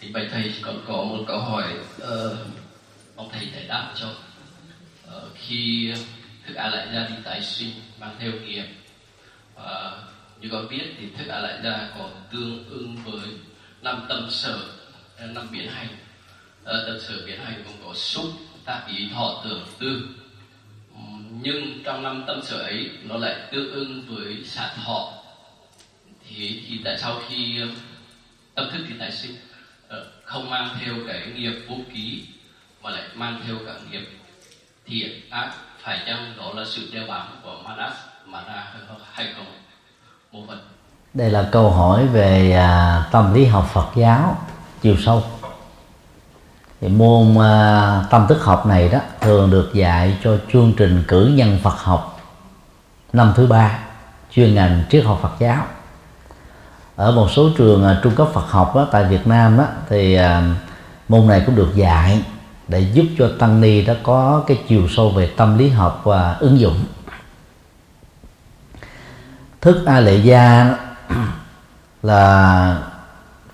thì bạch thầy còn có một câu hỏi uh, ông thầy giải đáp cho. Uh, khi thức a lại ra đi tái sinh mang theo nghiệp và như con biết thì thức a lại ra còn tương ứng với năm tâm sở năm biến hành. Uh, tâm sở biến hành cũng có xúc tác ý thọ tưởng tư. Nhưng trong năm tâm sở ấy nó lại tương ứng với xả thọ. Thì thì tại sao khi tâm thức thì tái sinh? Ờ, không mang theo cái nghiệp vô ký mà lại mang theo cả nghiệp thiện ác. Phải chăng đó là sự đeo bám của manas mà ra hay không? Một phần đây là câu hỏi về à, tâm lý học Phật giáo chiều sâu. Thì môn à, tâm thức học này đó thường được dạy cho chương trình cử nhân Phật học năm thứ ba chuyên ngành triết học Phật giáo ở một số trường à, trung cấp Phật học đó, tại Việt Nam đó, thì à, môn này cũng được dạy để giúp cho tăng ni đó có cái chiều sâu về tâm lý học và ứng dụng. Thức a lệ gia là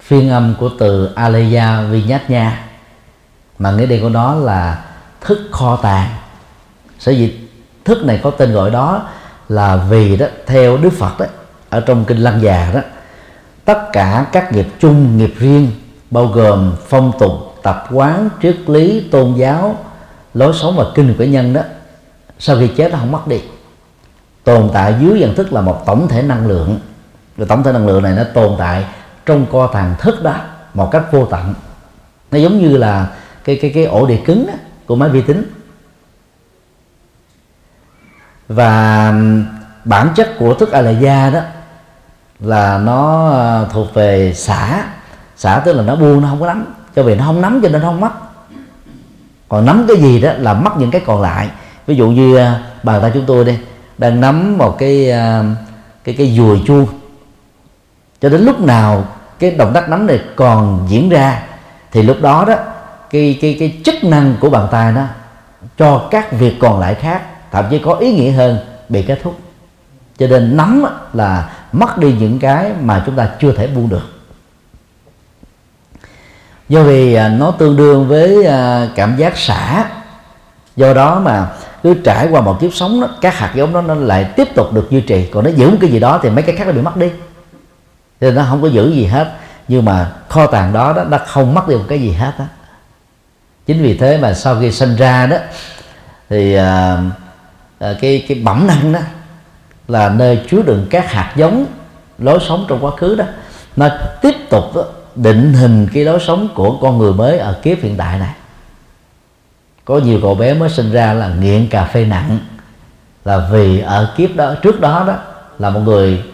phiên âm của từ aleya Nha mà nghĩa đen của nó là thức kho tàng. Sở dĩ thức này có tên gọi đó là vì đó theo đức phật đó ở trong kinh lăng già đó tất cả các nghiệp chung nghiệp riêng bao gồm phong tục tập quán triết lý tôn giáo lối sống và kinh của nhân đó sau khi chết nó không mất đi. Tồn tại dưới dạng thức là một tổng thể năng lượng. Và tổng thể năng lượng này nó tồn tại trong co tàng thức đó một cách vô tận. Nó giống như là cái cái cái ổ đĩa cứng đó, của máy vi tính. Và bản chất của thức a la gia đó là nó ờ, thuộc về xả. Xả tức là nó buông, nó không có nắm. Cho vì nó không nắm cho nên nó không mất. Còn nắm cái gì đó là mất những cái còn lại. Ví dụ như ờ, bàn tay chúng tôi đây, đang nắm một cái ờ, cái cái dùi chuông. Cho đến lúc nào cái động tác nắm này còn diễn ra, thì lúc đó đó, cái cái cái chức năng của bàn tay đó cho các việc còn lại khác, thậm chí có ý nghĩa hơn, bị kết thúc. Cho nên nắm là mất đi những cái mà chúng ta chưa thể buông được. Do vì à, nó tương đương với à, cảm giác xả. Do đó mà cứ trải qua một kiếp sống đó, các hạt giống đó nó lại tiếp tục được duy trì. Còn nó giữ một cái gì đó thì mấy cái khác nó bị mất đi. Thì nên nó không có giữ gì hết. Nhưng mà kho tàng đó đó nó không mất đi một cái gì hết đó chính vì thế mà sau khi sinh ra đó thì uh, cái cái bẩm năng đó là nơi chứa đựng các hạt giống lối sống trong quá khứ đó. Nó tiếp tục định hình cái lối sống của con người mới ở kiếp hiện tại này. Có nhiều cậu bé mới sinh ra là nghiện cà phê nặng là vì ở kiếp đó trước đó đó là một người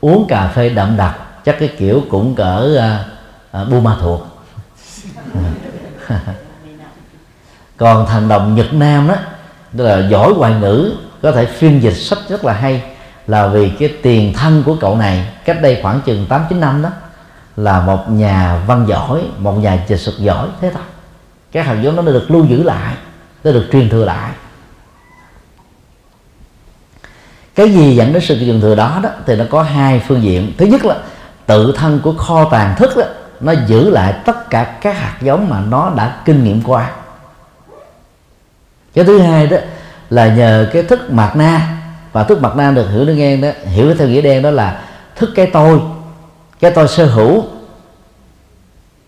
uống cà phê đậm đặc chắc cái kiểu cũng cỡ à, à, uh, uh, bu ma thuộc còn thằng đồng Nhật Nam đó tức là giỏi ngoại ngữ có thể phiên dịch sách rất là hay là vì cái tiền thân của cậu này cách đây khoảng chừng 8 9 năm đó là một nhà văn giỏi, một nhà dịch thuật giỏi thế thôi. Cái hạt giống nó được lưu giữ lại, nó được truyền thừa lại. Cái gì dẫn đến sự truyền thừa đó đó thì nó có hai phương diện. Thứ nhất là tự thân của kho tàng thức đó nó giữ lại tất cả các hạt giống mà nó đã kinh nghiệm qua cái thứ hai đó là nhờ cái thức mạt na và thức mặt na được hiểu được nghe đó hiểu theo nghĩa đen đó là thức cái tôi. Cái tôi sơ hữu.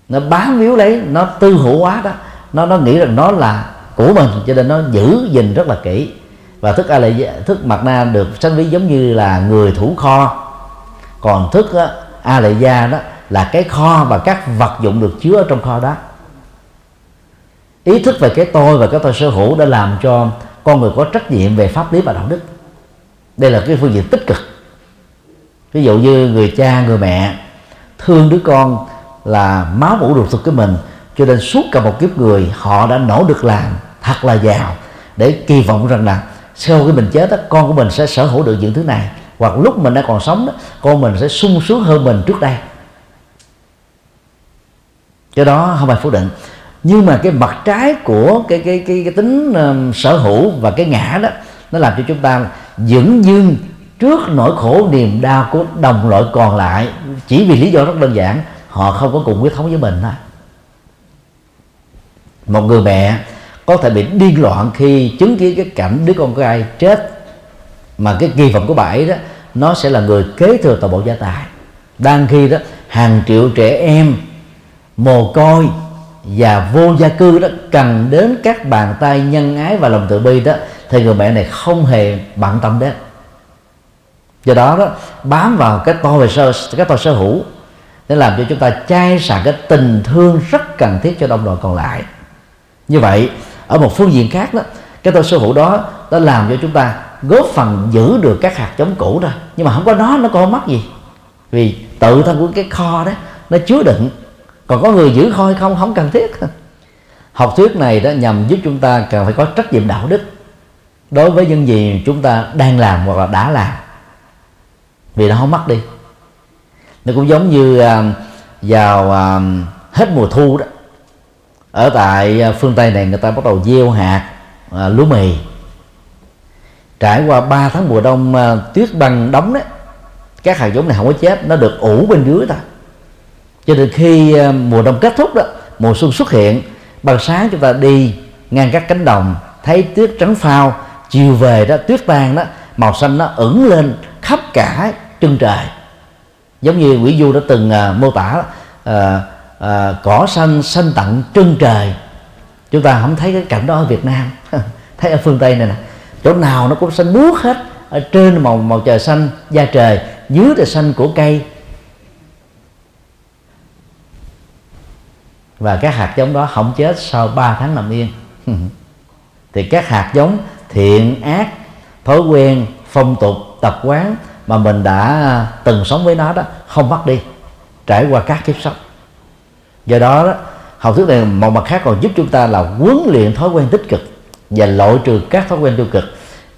Nó bám víu lấy nó tư hữu quá đó. Nó nó nghĩ rằng nó là của mình cho nên nó giữ gìn rất là kỹ. Và thức a lệ thức mặt na được sánh ví giống như là người thủ kho. Còn thức á, a lệ gia đó là cái kho và các vật dụng được chứa ở trong kho đó. Ý thức về cái tôi và cái tôi sở hữu đã làm cho con người có trách nhiệm về pháp lý và đạo đức đây là cái phương diện tích cực. Ví dụ như người cha người mẹ thương đứa con là máu mủ ruột thịt của mình cho nên suốt cả một kiếp người họ đã nỗ lực làm thật là giàu để kỳ vọng rằng là sau khi mình chết đó, con của mình sẽ sở hữu được những thứ này. Hoặc lúc mình đang còn sống đó, con mình sẽ sung sướng hơn mình trước đây. Cho đó không phải phủ định. Nhưng mà cái mặt trái của cái cái cái, cái tính um, sở hữu và cái ngã đó nó làm cho chúng ta dưỡng dưng trước nỗi khổ niềm đau của đồng loại còn lại, chỉ vì lý do rất đơn giản, họ không có cùng huyết thống với mình thôi một người mẹ có thể bị điên loạn khi chứng kiến cái cảnh đứa con trai chết, mà cái kỳ vọng của bà ấy đó, nó sẽ là người kế thừa toàn bộ gia tài. Đang khi đó, hàng triệu trẻ em, mồ côi và vô gia cư đó, cần đến các bàn tay nhân ái và lòng từ bi đó thì người mẹ này không hề bận tâm đến. Do đó đó, bám vào cái to về sơ cái to sở hữu để làm cho chúng ta chai sạc cái tình thương rất cần thiết cho đồng đội còn lại. Như vậy, ở một phương diện khác đó, cái tôi sở hữu đó nó làm cho chúng ta góp phần giữ được các hạt giống cũ ra. Nhưng mà không có nó nó còn mất gì. Vì tự thân của cái kho đó, nó chứa đựng. Còn có người giữ kho hay không không cần thiết. Học thuyết này đó nhằm giúp chúng ta cần phải có trách nhiệm đạo đức đối với những gì chúng ta đang làm hoặc là đã làm. Vì nó không mất đi. Nó cũng giống như à, vào à, hết mùa thu đó. Ở tại à, phương tây này người ta bắt đầu gieo hạt lúa mì. Trải qua 3 tháng mùa đông tuyết băng đóng đấy các hạt giống này không có chết, nó được ủ bên dưới thôi cho đến khi mùa đông kết thúc đó, mùa xuân xuất hiện ban sáng chúng ta đi ngang các cánh đồng, thấy tuyết trắng phao chiều về đó tuyết tan đó màu xanh nó ửng lên khắp cả chân trời. Giống như Nguyễn Du đã từng uh, mô tả uh, uh, cỏ xanh xanh tận chân trời. Chúng ta không thấy cái cảnh đó ở Việt Nam. Thấy ở phương Tây này nè. Chỗ nào nó cũng xanh buốt hết. Ở trên màu màu trời xanh da trời dưới là xanh của cây. Và các hạt giống đó không chết sau 3 tháng nằm yên. Thì các hạt giống thiện ác thói quen phong tục tập quán mà mình đã à, từng sống với nó đó không mất đi trải qua các kiếp sống do đó, đó học thuyết này một mặt khác còn giúp chúng ta là huấn luyện thói quen tích cực và loại trừ các thói quen tiêu cực.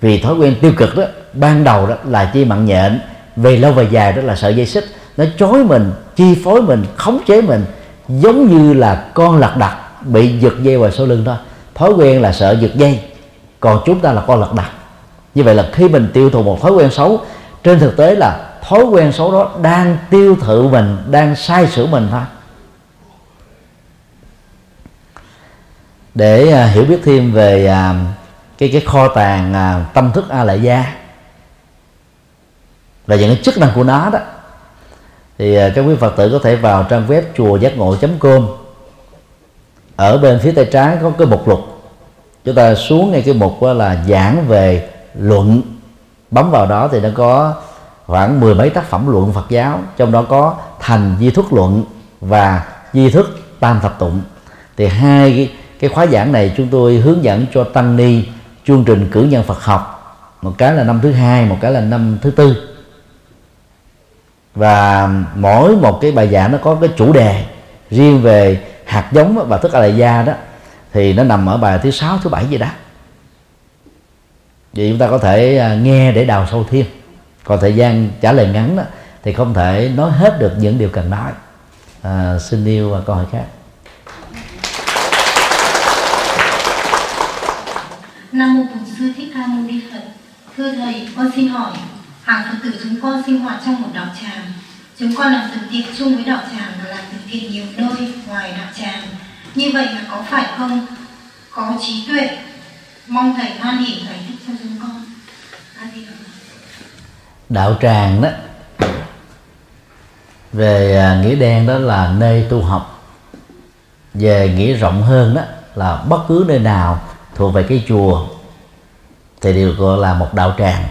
Vì thói quen tiêu cực đó ban đầu đó là chi mặn nhện về lâu về dài đó là sợi dây xích. Nó chối mình chi phối mình khống chế mình giống như là con lật đật bị giật dây vào sau lưng thôi. Thói quen là sợ giật dây còn chúng ta là con lật đặt như vậy là khi mình tiêu thụ một thói quen xấu, trên thực tế là thói quen xấu đó đang tiêu thụ mình, đang sai sửa mình thôi. Để à, hiểu biết thêm về à, cái cái kho tàng à, tâm thức a lại gia và những cái chức năng của nó đó, thì các quý phật tử có thể vào trang web chùa giác ngộ com. Ở bên phía tay trái có cái mục lục chúng ta xuống ngay cái mục là giảng về luận. Bấm vào đó thì nó có khoảng mười mấy tác phẩm luận Phật giáo. Trong đó có thành di thức luận và di thức tam thập tụng. Thì hai cái, cái khóa giảng này chúng tôi hướng dẫn cho tăng ni chương trình cử nhân Phật học. Một cái là năm thứ hai một cái là năm thứ tư. Và mỗi một cái bài giảng nó có cái chủ đề riêng về hạt giống và thức a la gia đó thì nó nằm ở bài thứ sáu thứ bảy gì đó vậy chúng ta có thể à, nghe để đào sâu thêm còn thời gian trả lời ngắn đó thì không thể nói hết được những điều cần nói à, xin yêu câu hỏi khác Nam mô Bổn sư Thích Ca Mâu Ni Phật. Thưa thầy, con xin hỏi, hàng Phật tử chúng con sinh hoạt trong một đạo tràng. Chúng con làm từ thiện chung với đạo tràng và làm từ thiện nhiều nơi ngoài đạo tràng. Như vậy là có phải không? Có trí tuệ. Mong thầy hoan hỉ giải thích cho chúng con. Đạo tràng đó, về à, nghĩa đen đó là nơi tu học. Về nghĩa rộng hơn đó là bất cứ nơi nào thuộc về cái chùa thì đều gọi là một đạo tràng.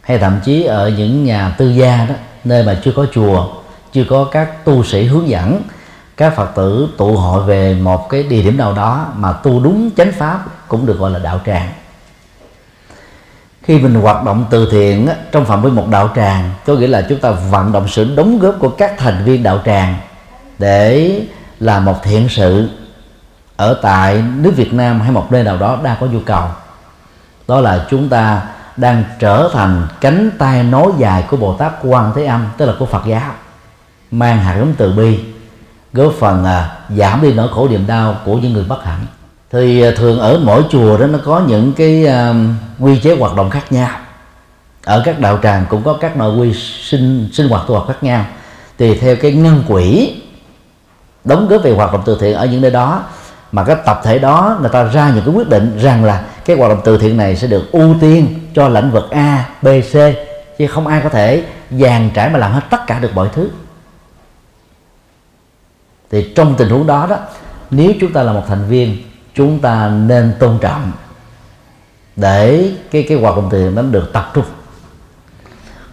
Hay thậm chí ở những nhà tư gia đó, nơi mà chưa có chùa, chưa có các tu sĩ hướng dẫn các phật tử tụ hội về một cái địa điểm nào đó mà tu đúng chánh pháp cũng được gọi là đạo tràng. Khi mình hoạt động từ thiện trong phạm vi một đạo tràng, có nghĩa là chúng ta vận động sự đóng góp của các thành viên đạo tràng để làm một thiện sự ở tại nước Việt Nam hay một nơi nào đó đang có nhu cầu. Đó là chúng ta đang trở thành cánh tay nối dài của Bồ Tát Quan Thế Âm, tức là của Phật giáo, mang hạt giống từ bi góp phần à, giảm đi nỗi khổ niềm đau của những người bất hạnh. Thì à, thường ở mỗi chùa đó nó có những cái à, quy chế hoạt động khác nhau. Ở các đạo tràng cũng có các nội quy sinh sinh hoạt tu học khác nhau. Tùy theo cái ngân quỹ đóng góp về hoạt động từ thiện ở những nơi đó mà cái tập thể đó người ta ra những cái quyết định rằng là cái hoạt động từ thiện này sẽ được ưu tiên cho lĩnh vực A, B, C chứ không ai có thể dàn trải mà làm hết tất cả được mọi thứ thì trong tình huống đó đó, nếu chúng ta là một thành viên, chúng ta nên tôn trọng để cái cái hoạt động từ thiện nó được tập trung.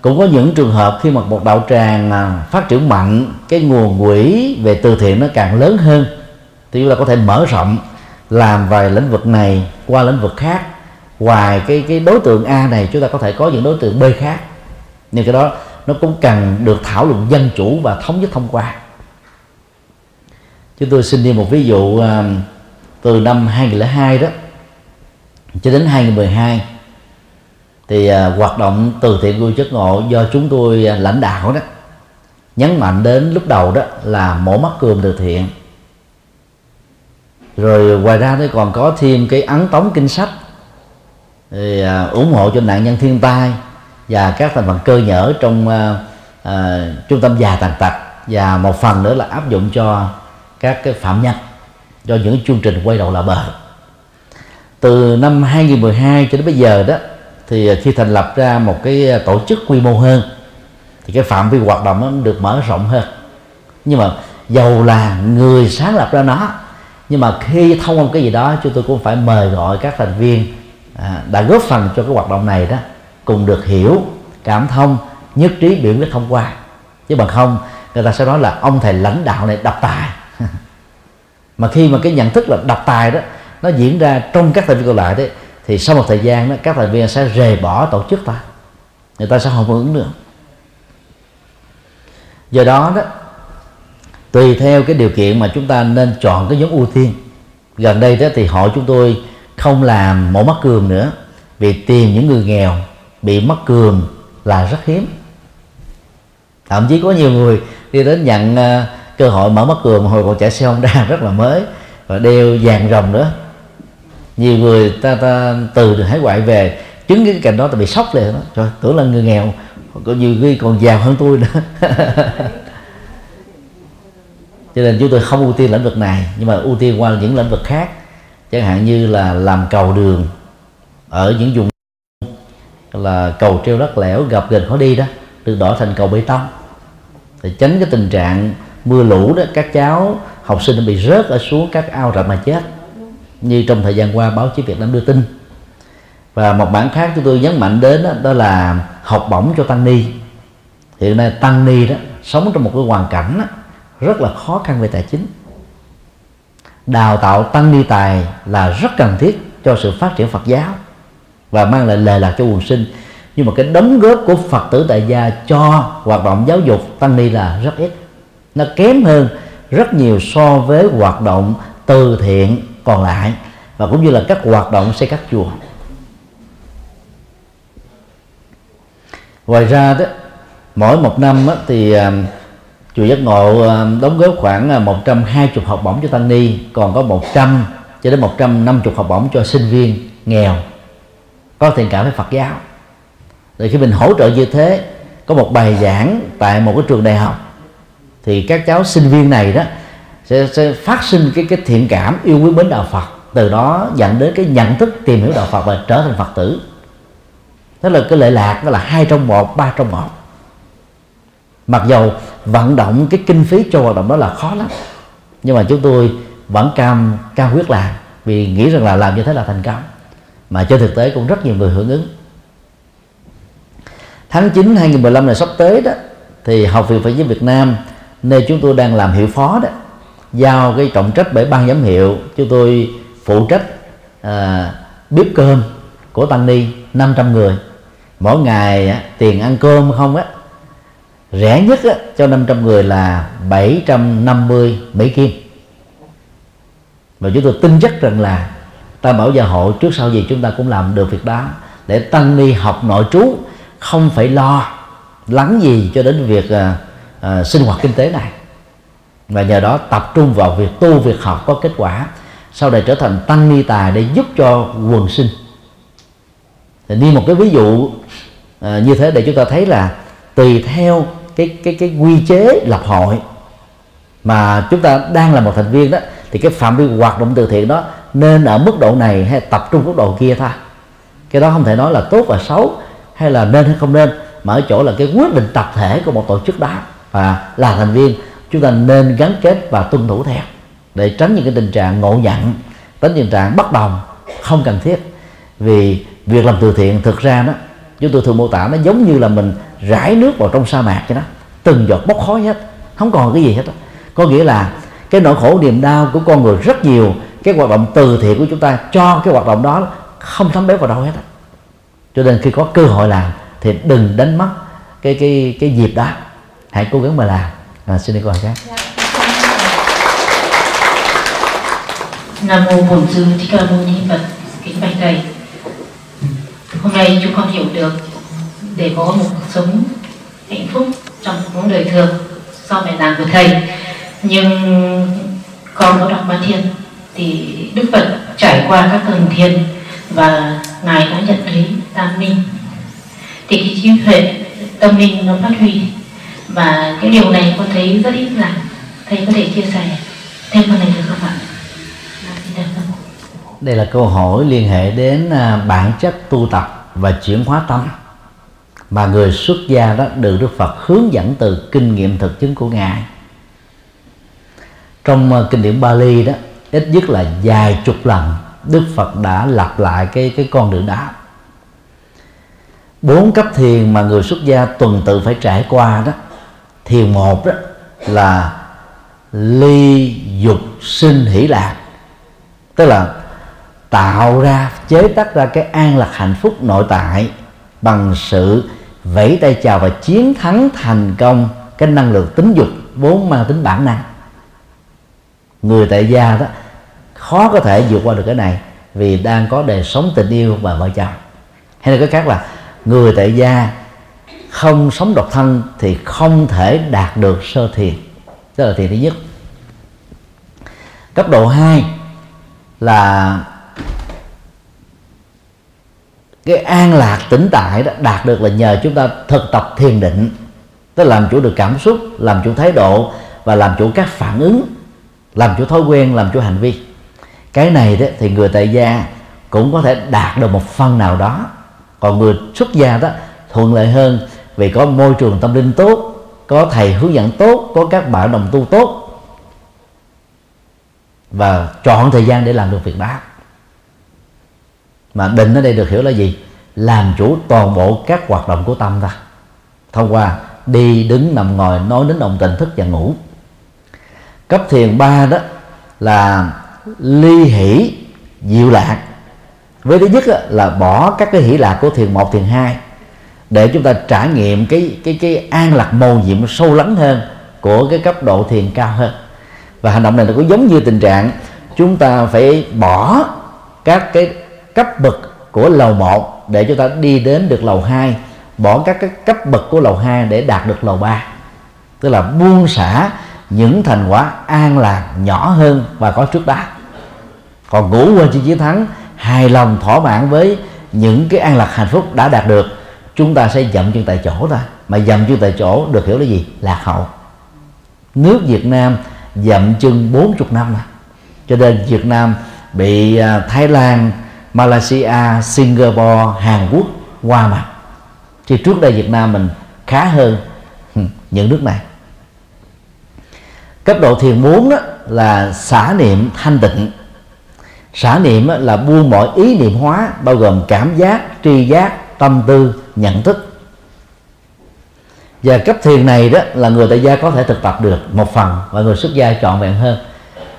Cũng có những trường hợp khi mà một đạo tràng à, phát triển mạnh, cái nguồn quỹ về từ thiện nó càng lớn hơn, thì chúng ta có thể mở rộng, làm vài lĩnh vực này qua lĩnh vực khác. Ngoài cái cái đối tượng A này, chúng ta có thể có những đối tượng B khác. Nhưng cái đó nó cũng cần được thảo luận dân chủ và thống nhất thông qua chúng tôi xin đi một ví dụ à, từ năm 2002 đó cho đến 2012 thì à, hoạt động từ thiện của chất ngộ do chúng tôi à, lãnh đạo đó nhấn mạnh đến lúc đầu đó là mổ mắt cườm từ thiện. Rồi ngoài ra nó còn có thêm cái ấn tống kinh sách thì ủng hộ cho nạn nhân thiên tai và các thành phần cơ nhở trong uh, uh, trung tâm già tàn tật. Và một phần nữa là áp dụng cho các cái phạm nhân do những chương trình quay đầu là bờ. Từ năm 2012 cho đến bây giờ đó thì khi thành lập ra một cái tổ chức quy mô hơn thì cái phạm vi hoạt động nó được mở rộng hơn. Nhưng mà dầu là người sáng lập ra nó nhưng mà khi thông qua cái gì đó chúng tôi cũng phải mời gọi các thành viên à, đã góp phần cho cái hoạt động này đó cùng được hiểu cảm thông nhất trí biểu quyết thông qua. Chứ bằng không người ta sẽ nói là ông thầy lãnh đạo này độc tài mà khi mà cái nhận thức là độc tài đó nó diễn ra trong các thành viên còn lại đấy thì sau một thời gian đó các thành viên sẽ rời bỏ tổ chức ta. Người ta sẽ không ứng nữa. Do đó đó tùy theo cái điều kiện mà chúng ta nên chọn cái giống ưu tiên. Gần đây đó thì hội chúng tôi không làm mổ mắt cườm nữa vì tìm những người nghèo bị mắc cườm là rất hiếm. Thậm chí có nhiều người đi đến nhận uh, cơ hội mở mắt cường hồi còn chạy xe Honda rất là mới. Và đeo vàng rồng nữa. Nhiều người ta, ta từ hải ngoại về chứng cái cảnh đó ta bị sốc liền đó trời tưởng là người nghèo có nhiều khi còn giàu hơn tôi nữa. Cho nên chúng tôi không ưu tiên lĩnh vực này nhưng mà ưu tiên qua những lĩnh vực khác. Chẳng hạn như là làm cầu đường ở những vùng là cầu treo đất lẻo gặp gần khó đi đó được đổi thành cầu bê tông. Để tránh cái tình trạng mưa lũ đó các cháu học sinh bị rớt ở xuống các ao rạch mà chết. Như trong thời gian qua báo chí Việt Nam đưa tin. Và một bản khác chúng tôi nhấn mạnh đến đó, đó là học bổng cho tăng ni. Hiện nay tăng ni đó sống trong một cái hoàn cảnh đó, rất là khó khăn về tài chính. Đào tạo tăng ni tài là rất cần thiết cho sự phát triển Phật giáo và mang lại lề lạc cho quần sinh. Nhưng mà cái đóng góp của Phật tử tại gia cho hoạt động giáo dục tăng ni là rất ít nó kém hơn rất nhiều so với hoạt động từ thiện còn lại. Và cũng như là các hoạt động xây các chùa. Ngoài ra đó mỗi một năm đó, thì à, chùa giác ngộ à, đóng góp khoảng à, 120 học bổng cho tăng ni còn có 100 cho đến 150 học bổng cho sinh viên nghèo. Có thiện cảm với Phật giáo. Thì khi mình hỗ trợ như thế có một bài giảng tại một cái trường đại học thì các cháu sinh viên này đó sẽ, sẽ phát sinh cái cái thiện cảm yêu quý mến đạo Phật. Từ đó dẫn đến cái nhận thức tìm hiểu đạo Phật và trở thành Phật tử. Đó là cái lệ lạc đó là hai trong một ba trong một. Mặc dầu vận động cái kinh phí cho hoạt động đó là khó lắm nhưng mà chúng tôi vẫn cam cam quyết làm vì nghĩ rằng là làm như thế là thành công. Mà trên thực tế cũng rất nhiều người hưởng ứng. Tháng 9 2015 này sắp tới đó thì học viện Phật giáo Việt Nam nơi chúng tôi đang làm hiệu phó đó. Giao cái trọng trách bởi ban giám hiệu chúng tôi phụ trách à, bếp cơm của tăng ni 500 người. Mỗi ngày á, tiền ăn cơm không á rẻ nhất á, cho 500 người là 750 Mỹ Kim. Và chúng tôi tin chắc rằng là ta bảo gia hộ trước sau gì chúng ta cũng làm được việc đó. Để tăng ni học nội trú không phải lo lắng gì cho đến việc à, à, sinh hoạt kinh tế này. Và nhờ đó tập trung vào việc tu việc học có kết quả. Sau này trở thành tăng ni tài để giúp cho quần sinh. Thì đi một cái ví dụ à, như thế để chúng ta thấy là tùy theo cái cái cái quy chế lập hội mà chúng ta đang là một thành viên đó thì cái phạm vi hoạt động từ thiện đó nên ở mức độ này hay tập trung mức độ kia thôi. Cái đó không thể nói là tốt và xấu hay là nên hay không nên mà ở chỗ là cái quyết định tập thể của một tổ chức đó và là thành viên, chúng ta nên gắn kết và tuân thủ theo để tránh những cái tình trạng ngộ nhận, tránh tình trạng bất đồng, không cần thiết vì việc làm từ thiện thực ra đó, chúng tôi thường mô tả nó giống như là mình rải nước vào trong sa mạc cho đó từng giọt bốc khói hết, không còn cái gì hết đó. có nghĩa là cái nỗi khổ, niềm đau của con người rất nhiều, cái hoạt động từ thiện của chúng ta cho cái hoạt động đó không thấm béo vào đâu hết đó. cho nên khi có cơ hội làm thì đừng đánh mất cái cái cái dịp đó hãy cố gắng mà làm à, xin đi câu hỏi khác Nam mô Bổn Sư Thích Ca Mâu Ni Phật. Kính bạch thầy. Hôm nay chúng con hiểu được để có một cuộc sống hạnh phúc trong cuộc đời thường do bài giảng của thầy. Nhưng con có đọc Ba Thiên thì Đức Phật trải qua các tầng thiền và ngài đã nhận thấy tam minh. Thì cái trí huệ tâm linh nó phát huy và cái điều này con thấy rất ít là thầy có thể chia sẻ thêm phần này được không ạ? đây? Là câu hỏi liên hệ đến à, bản chất tu tập và chuyển hóa tâm. Mà người xuất gia đó được Đức Phật hướng dẫn từ kinh nghiệm thực chứng của ngài. Trong à, kinh điển Bali đó, ít nhất là vài chục lần Đức Phật đã lặp lại cái cái con đường đó. Bốn cấp thiền mà người xuất gia tuần tự phải trải qua đó thiền một đó là ly dục sinh hỷ lạc. Tức là tạo ra, chế tác ra cái an lạc hạnh phúc nội tại bằng sự vẫy tay chào và chiến thắng thành công cái năng lượng tính dục vốn mang tính bản năng. Người tại gia đó khó có thể vượt qua được cái này vì đang có đời sống tình yêu và vợ chồng. Hay là cái khác là người tại gia không sống độc thân thì không thể đạt được sơ thiền. Đó là thiền thứ nhất. Cấp độ 2 là cái an lạc tĩnh tại đó, đạt được là nhờ chúng ta thực tập thiền định. Tức là làm chủ được cảm xúc, làm chủ thái độ và làm chủ các phản ứng, làm chủ thói quen, làm chủ hành vi. Cái này đó thì người tại gia cũng có thể đạt được một phần nào đó. Còn người xuất gia đó, thuận lợi hơn vì có môi trường tâm linh tốt, có thầy hướng dẫn tốt, có các bạn đồng tu tốt. Và chọn thời gian để làm được việc đó. Mà định ở đây được hiểu là gì? Làm chủ toàn bộ các hoạt động của tâm ta. Thông qua đi đứng nằm ngồi, nói đến đồng tình, thức và ngủ. Cấp thiền ba đó là ly hỷ, diệu lạc. Với thứ nhất là bỏ các cái hỷ lạc của thiền một, thiền hai để chúng ta trải nghiệm cái cái cái an lạc màu nhiệm sâu lắng hơn của cái cấp độ thiền cao hơn. Và hành động này nó cũng giống như tình trạng chúng ta phải bỏ các cái cấp bậc của lầu 1 để chúng ta đi đến được lầu 2 bỏ các cái cấp bậc của lầu 2 để đạt được lầu 3 tức là buông xả những thành quả an lạc nhỏ hơn và có trước đó. Còn ngủ quên chi chiến thắng, hài lòng thỏa mãn với những cái an lạc hạnh phúc đã đạt được chúng ta sẽ dậm chân tại chỗ thôi mà dậm chân tại chỗ được hiểu là gì? Lạc hậu. Nước Việt Nam dậm chân 40 năm rồi cho nên Việt Nam bị à, Thái Lan, Malaysia, Singapore, Hàn Quốc qua mặt. Thì trước đây Việt Nam mình khá hơn những nước này. Cấp độ thiền muốn đó là xả niệm thanh tịnh. Xả niệm là buông mọi ý niệm hóa, bao gồm cảm giác, tri giác tâm tư nhận thức. Và cấp thiền này đó là người tại gia có thể thực tập được một phần và người xuất gia trọn vẹn hơn.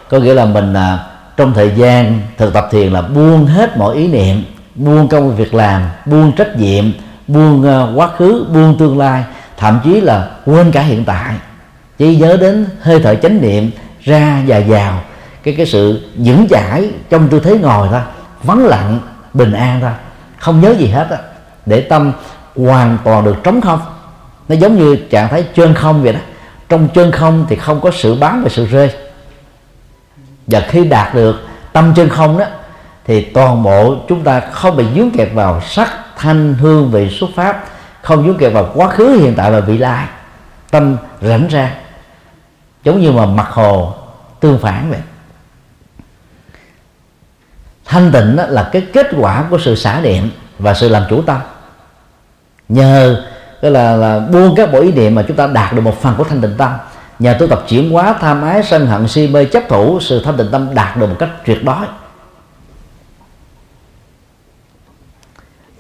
Có nghĩa là mình à, trong thời gian thực tập thiền là buông hết mọi ý niệm buông công việc làm buông trách nhiệm buông uh, quá khứ buông tương lai thậm chí là quên cả hiện tại. Chỉ nhớ đến hơi thở chánh niệm ra và vào cái cái sự vững chãi trong tư thế ngồi thôi vắng lặng bình an thôi không nhớ gì hết á để tâm hoàn toàn được trống không. Nó giống như trạng thái chân không vậy đó. Trong chân không thì không có sự bám và sự rơi. Và khi đạt được tâm chân không đó, thì toàn bộ chúng ta không bị dướng kẹt vào sắc, thanh, hương, vị, xuất pháp. Không dướng kẹt vào quá khứ, hiện tại và vị lai. Tâm rảnh ra. Giống như mà mặt hồ tương phản vậy. Thanh tịnh là cái kết quả của sự xả niệm và sự làm chủ tâm nhờ cái là, là buông các bộ ý niệm mà chúng ta đạt được một phần của thanh tịnh tâm. Nhờ tu tập chuyển hóa tham ái sân hận si mê chấp thủ sự thanh tịnh tâm đạt được một cách tuyệt đối.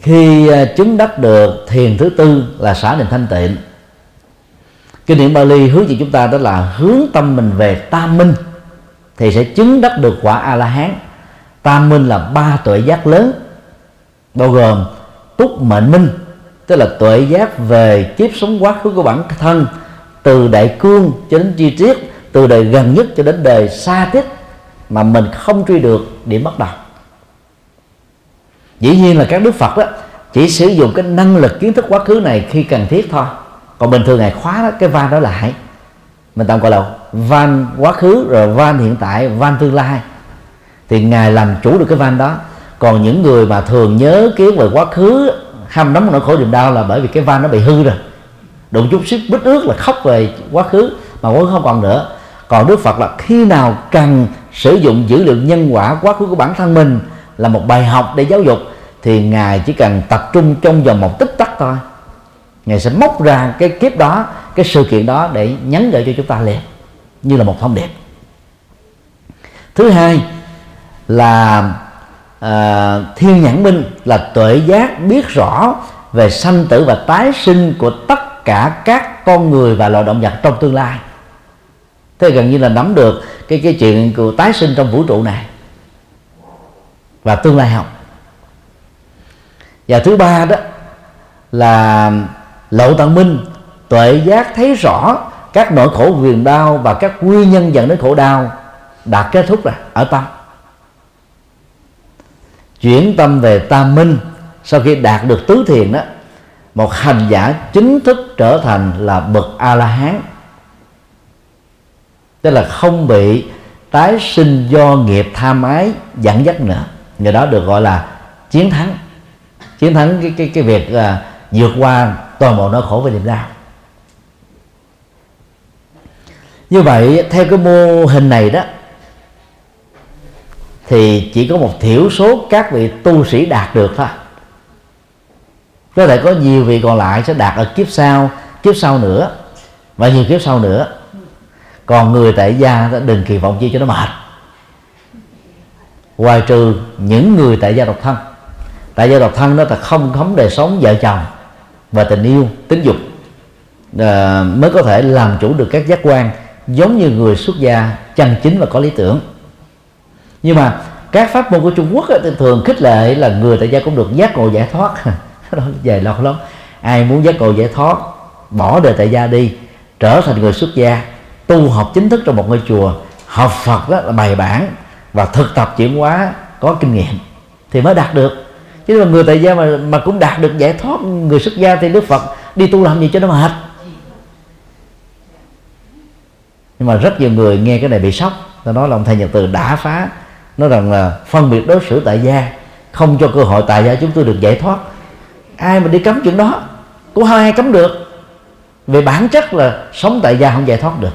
Khi à, chứng đắc được thiền thứ tư là xả định thanh tịnh kinh điển Bali hướng dẫn chúng ta đó là hướng tâm mình về tam minh thì sẽ chứng đắc được quả a la hán tam minh là ba tuệ giác lớn bao gồm túc mệnh minh tức là tuệ giác về kiếp sống quá khứ của bản thân từ đại cương cho đến chi tiết từ đời gần nhất cho đến đời xa tích mà mình không truy được điểm bắt đầu. Dĩ nhiên là các đức phật đó chỉ sử dụng cái năng lực kiến thức quá khứ này khi cần thiết thôi. Còn bình thường ngày khóa đó, cái van đó lại mình tạm gọi là van quá khứ rồi van hiện tại van tương lai. Thì ngài làm chủ được cái van đó. Còn những người mà thường nhớ kiến về quá khứ hâm nóng nỗi khổ niềm đau là bởi vì cái van nó bị hư rồi. Đụng chút xíu, bít ướt là khóc về quá khứ, mà quá khứ không còn nữa. Còn đức phật là khi nào cần sử dụng dữ liệu nhân quả quá khứ của bản thân mình là một bài học để giáo dục, thì ngài chỉ cần tập trung trong vòng một tích tắc thôi. Ngài sẽ móc ra cái kiếp đó, cái sự kiện đó để nhắn gửi cho chúng ta liền, như là một thông điệp. Thứ hai là à, thiên nhãn minh là tuệ giác biết rõ về sanh tử và tái sinh của tất cả các con người và loài động vật trong tương lai. Thế gần như là nắm được cái cái chuyện của tái sinh trong vũ trụ này. Và tương lai học. Và thứ ba đó là lậu tận minh tuệ giác thấy rõ các nỗi khổ viền đau và các nguyên nhân dẫn đến khổ đau đạt kết thúc rồi ở tâm chuyển tâm về tam minh sau khi đạt được tứ thiền đó một hành giả chính thức trở thành là bậc a la hán tức là không bị tái sinh do nghiệp tham ái dẫn dắt nữa. Người đó được gọi là chiến thắng. Chiến thắng cái cái cái việc à, vượt qua toàn bộ nỗi khổ và niềm đau. Như vậy theo cái mô hình này đó thì chỉ có một thiểu số các vị tu sĩ đạt được thôi. Có thể có nhiều vị còn lại sẽ đạt ở kiếp sau kiếp sau nữa. Và nhiều kiếp sau nữa còn người tại gia đừng kỳ vọng chi cho nó mệt. Ngoài trừ những người tại gia độc thân. Tại gia độc thân đó là không thống đời sống vợ chồng và tình yêu tính dục. À, mới có thể làm chủ được các giác quan giống như người xuất gia chân chính và có lý tưởng nhưng mà các pháp môn của Trung Quốc thì thường khích lệ là người tại gia cũng được giác ngộ giải thoát. Đó dài lâu lắm. Ai muốn giác ngộ giải thoát, bỏ đời tại gia đi, trở thành người xuất gia, tu học chính thức trong một ngôi chùa, học Phật đó là bài bản và thực tập chuyển hóa, có kinh nghiệm thì mới đạt được. Chứ mà người tại gia mà mà cũng đạt được giải thoát, người xuất gia thì Đức Phật đi tu làm gì cho nó mệt? Nhưng mà rất nhiều người nghe cái này bị sốc. Ta nói là ông thầy nhật từ đã phá nói rằng là phân biệt đối xử tại gia, không cho cơ hội tại gia chúng tôi được giải thoát. Ai mà đi cấm chuyện đó? Cũng không ai cấm được? Về bản chất là sống tại gia không giải thoát được.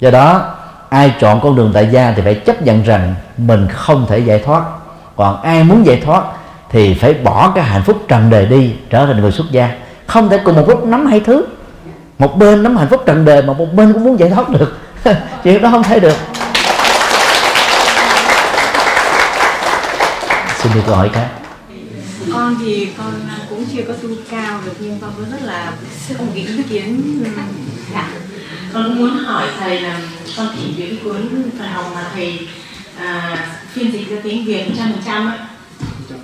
Do đó, ai chọn con đường tại gia thì phải chấp nhận rằng mình không thể giải thoát. Còn ai muốn giải thoát thì phải bỏ cái hạnh phúc trần đời đi, trở thành người xuất gia. Không thể cùng một lúc nắm hai thứ. Một bên nắm hạnh phúc trần đời mà một bên cũng muốn giải thoát được. Chuyện đó không thể được. Xin được hỏi khác. Con thì con cũng chưa có tu cao được nhưng con cũng rất là không nghĩ ý kiến dạ. con muốn hỏi thầy là con tìm hiểu cái cuốn Phật học mà thầy à, phiên dịch ra tiếng Việt trăm phần trăm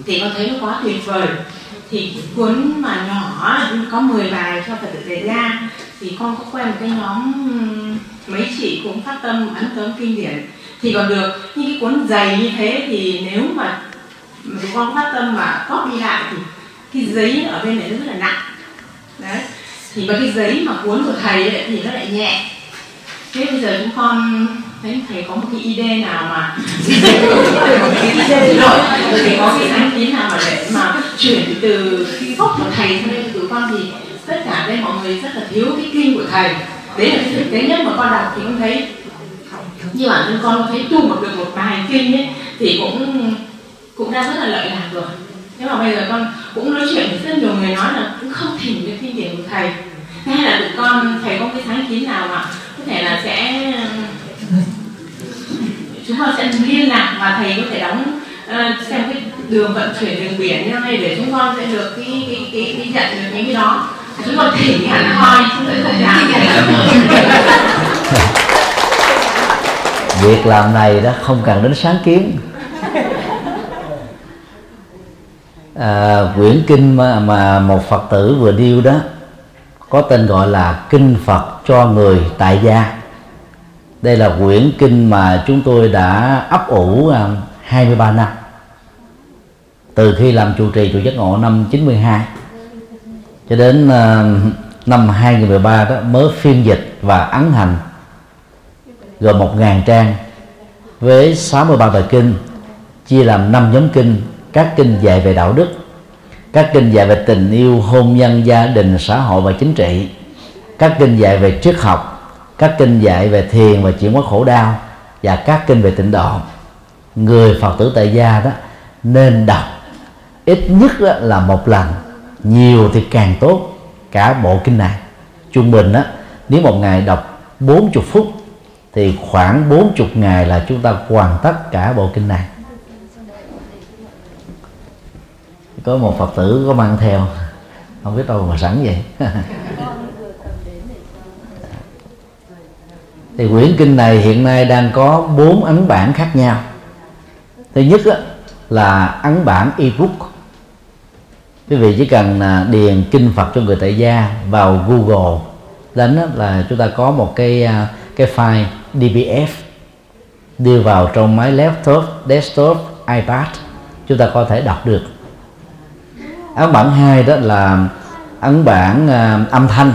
thì con thấy nó quá tuyệt vời. Thì cuốn mà nhỏ có 10 bài cho Phật tử đề ra thì con có quen một cái nhóm mấy chị cũng phát tâm ấn tống kinh điển. Thì còn được nhưng cái cuốn dày như thế thì nếu mà chúng con phát tâm mà copy lại thì cái giấy ở bên này nó rất là nặng. Đấy. Thì và cái giấy mà cuốn của thầy ấy, thì nó lại nhẹ. Thế bây giờ chúng con thấy thầy có một cái ide nào mà rồi thì có cái sáng kiến nào mà để mà chuyển từ cái gốc của thầy sang đây từ con thì tất cả đây mọi người rất là thiếu cái kinh của thầy. Đấy là cái thực tế nhất mà con đọc thì con thấy. Nhưng mà nên con thấy tu một được một bài kinh ấy thì cũng cũng đã rất là lợi lạc rồi. Nhưng mà bây giờ con cũng nói chuyện với rất nhiều người nói là cũng không thỉnh được kinh điển của thầy. Hay là tụi con thầy có cái sáng kiến nào mà có thể là sẽ chúng con sẽ liên lạc và thầy có thể đóng uh, xem cái đường vận chuyển đường biển như này để chúng con sẽ được cái cái cái, cái nhận được những cái đó. Chúng con thỉnh hẳn hoi chứ không dám. Việc làm này đó không cần đến sáng kiến. À, quyển kinh mà, mà một phật tử vừa điêu đó có tên gọi là kinh phật cho người tại gia. Đây là quyển kinh mà chúng tôi đã ấp ủ à, 23 năm. Từ khi làm trụ trì chùa giác ngộ năm 92 cho đến uh, năm 2013 đó mới phiên dịch và ấn hành gồm 1.000 trang với 63 bài kinh chia làm 5 nhóm kinh các kinh dạy về đạo đức, các kinh dạy về tình yêu, hôn nhân, gia đình, xã hội và chính trị, các kinh dạy về triết học, các kinh dạy về thiền và chuyển hóa khổ đau, và các kinh về tịnh độ. Người phật tử tại gia đó nên đọc, ít nhất là một lần, nhiều thì càng tốt, cả bộ kinh này. Trung bình á, nếu một ngày đọc 40 phút, thì khoảng 40 ngày là chúng ta hoàn tất cả bộ kinh này. Có một phật tử có mang theo. Không biết đâu mà sẵn vậy. Thì quyển kinh này hiện nay đang có bốn ấn bản khác nhau. Thứ nhất là ấn bản ebook. Quý vị chỉ cần à, điền kinh Phật cho người tại gia vào Google đến là chúng ta có một cái à, cái file DBF đưa vào trong máy laptop, desktop, iPad. Chúng ta có thể đọc được ấn bản hai đó là ấn bản ờ, âm thanh.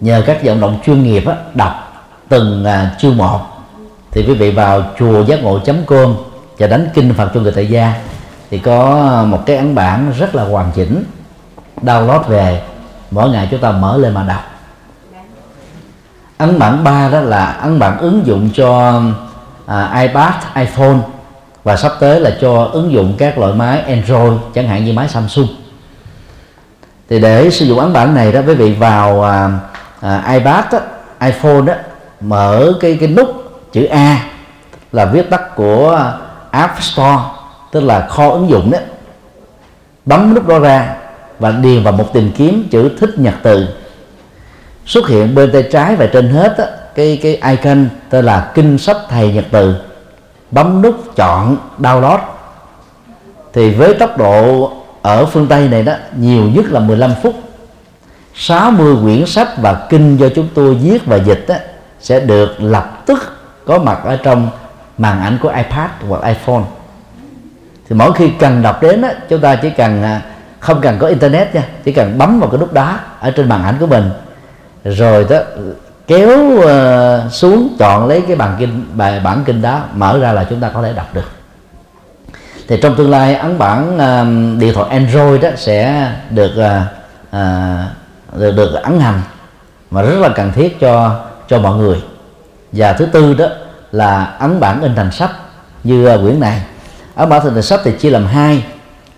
Nhờ các vận động chuyên nghiệp đó, đọc từng ờ, chương một. Thì quý vị vào chùa giác ngộ com và đánh kinh phật cho người tại gia thì có một cái ấn bản rất là hoàn chỉnh. Download về mỗi ngày chúng ta mở lên mà đọc. Ấn bản 3 đó là ấn bản ứng dụng cho uh, iPad, iPhone và sắp tới là cho ứng dụng các loại máy Android chẳng hạn như máy Samsung. Thì để sử dụng ấn bản này đó quý vị vào à, à, iPad đó, iPhone đó mở cái cái nút chữ A là viết tắt của App Store tức là kho ứng dụng đó. Bấm nút đó ra và điền vào một tìm kiếm chữ thích nhật từ. Xuất hiện bên tay trái và trên hết đó, cái cái icon tên là kinh sách thầy nhật từ bấm nút chọn download. Thì với tốc độ ở phương Tây này đó nhiều nhất là 15 phút. 60 quyển sách và kinh do chúng tôi viết và dịch đó, sẽ được lập tức có mặt ở trong màn ảnh của iPad hoặc iPhone. Thì mỗi khi cần đọc đến đó, chúng ta chỉ cần à, không cần có internet nha chỉ cần bấm vào cái nút đó ở trên màn ảnh của mình. Rồi đó kéo uh, xuống chọn lấy cái bản kinh bài bản kinh đó mở ra là chúng ta có thể đọc được. Thì trong tương lai ấn bản uh, điện thoại Android đó sẽ được uh, uh, được được ấn hành mà rất là cần thiết cho cho mọi người. Và thứ tư đó là ấn bản in thành sách như uh, quyển này. Ấn bản in thành sách thì chia làm hai.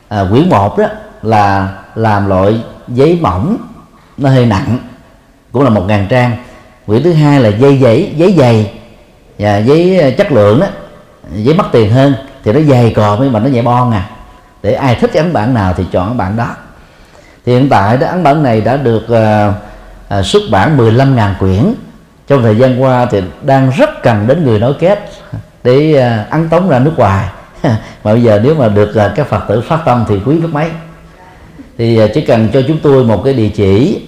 À, quyển một đó là làm loại giấy mỏng nó hơi nặng cũng là một ngàn trang quyển thứ hai là dây giấy giấy dày. Và giấy ờ, chất lượng đó giấy mất tiền hơn thì nó dày cò với mà nó nhẹ bon à. Để ai thích ấn bản nào thì chọn ấn bản đó. Thì hiện tại đó ấn bản này đã được uh, uh, xuất bản 15.000 quyển. Trong thời gian qua thì đang rất cần đến người nói kết để uh, ấn tống ra nước ngoài. Mà bây giờ nếu mà được uh, các phật tử phát tâm thì quý gấp mấy. Thì uh, chỉ cần cho chúng tôi một cái địa chỉ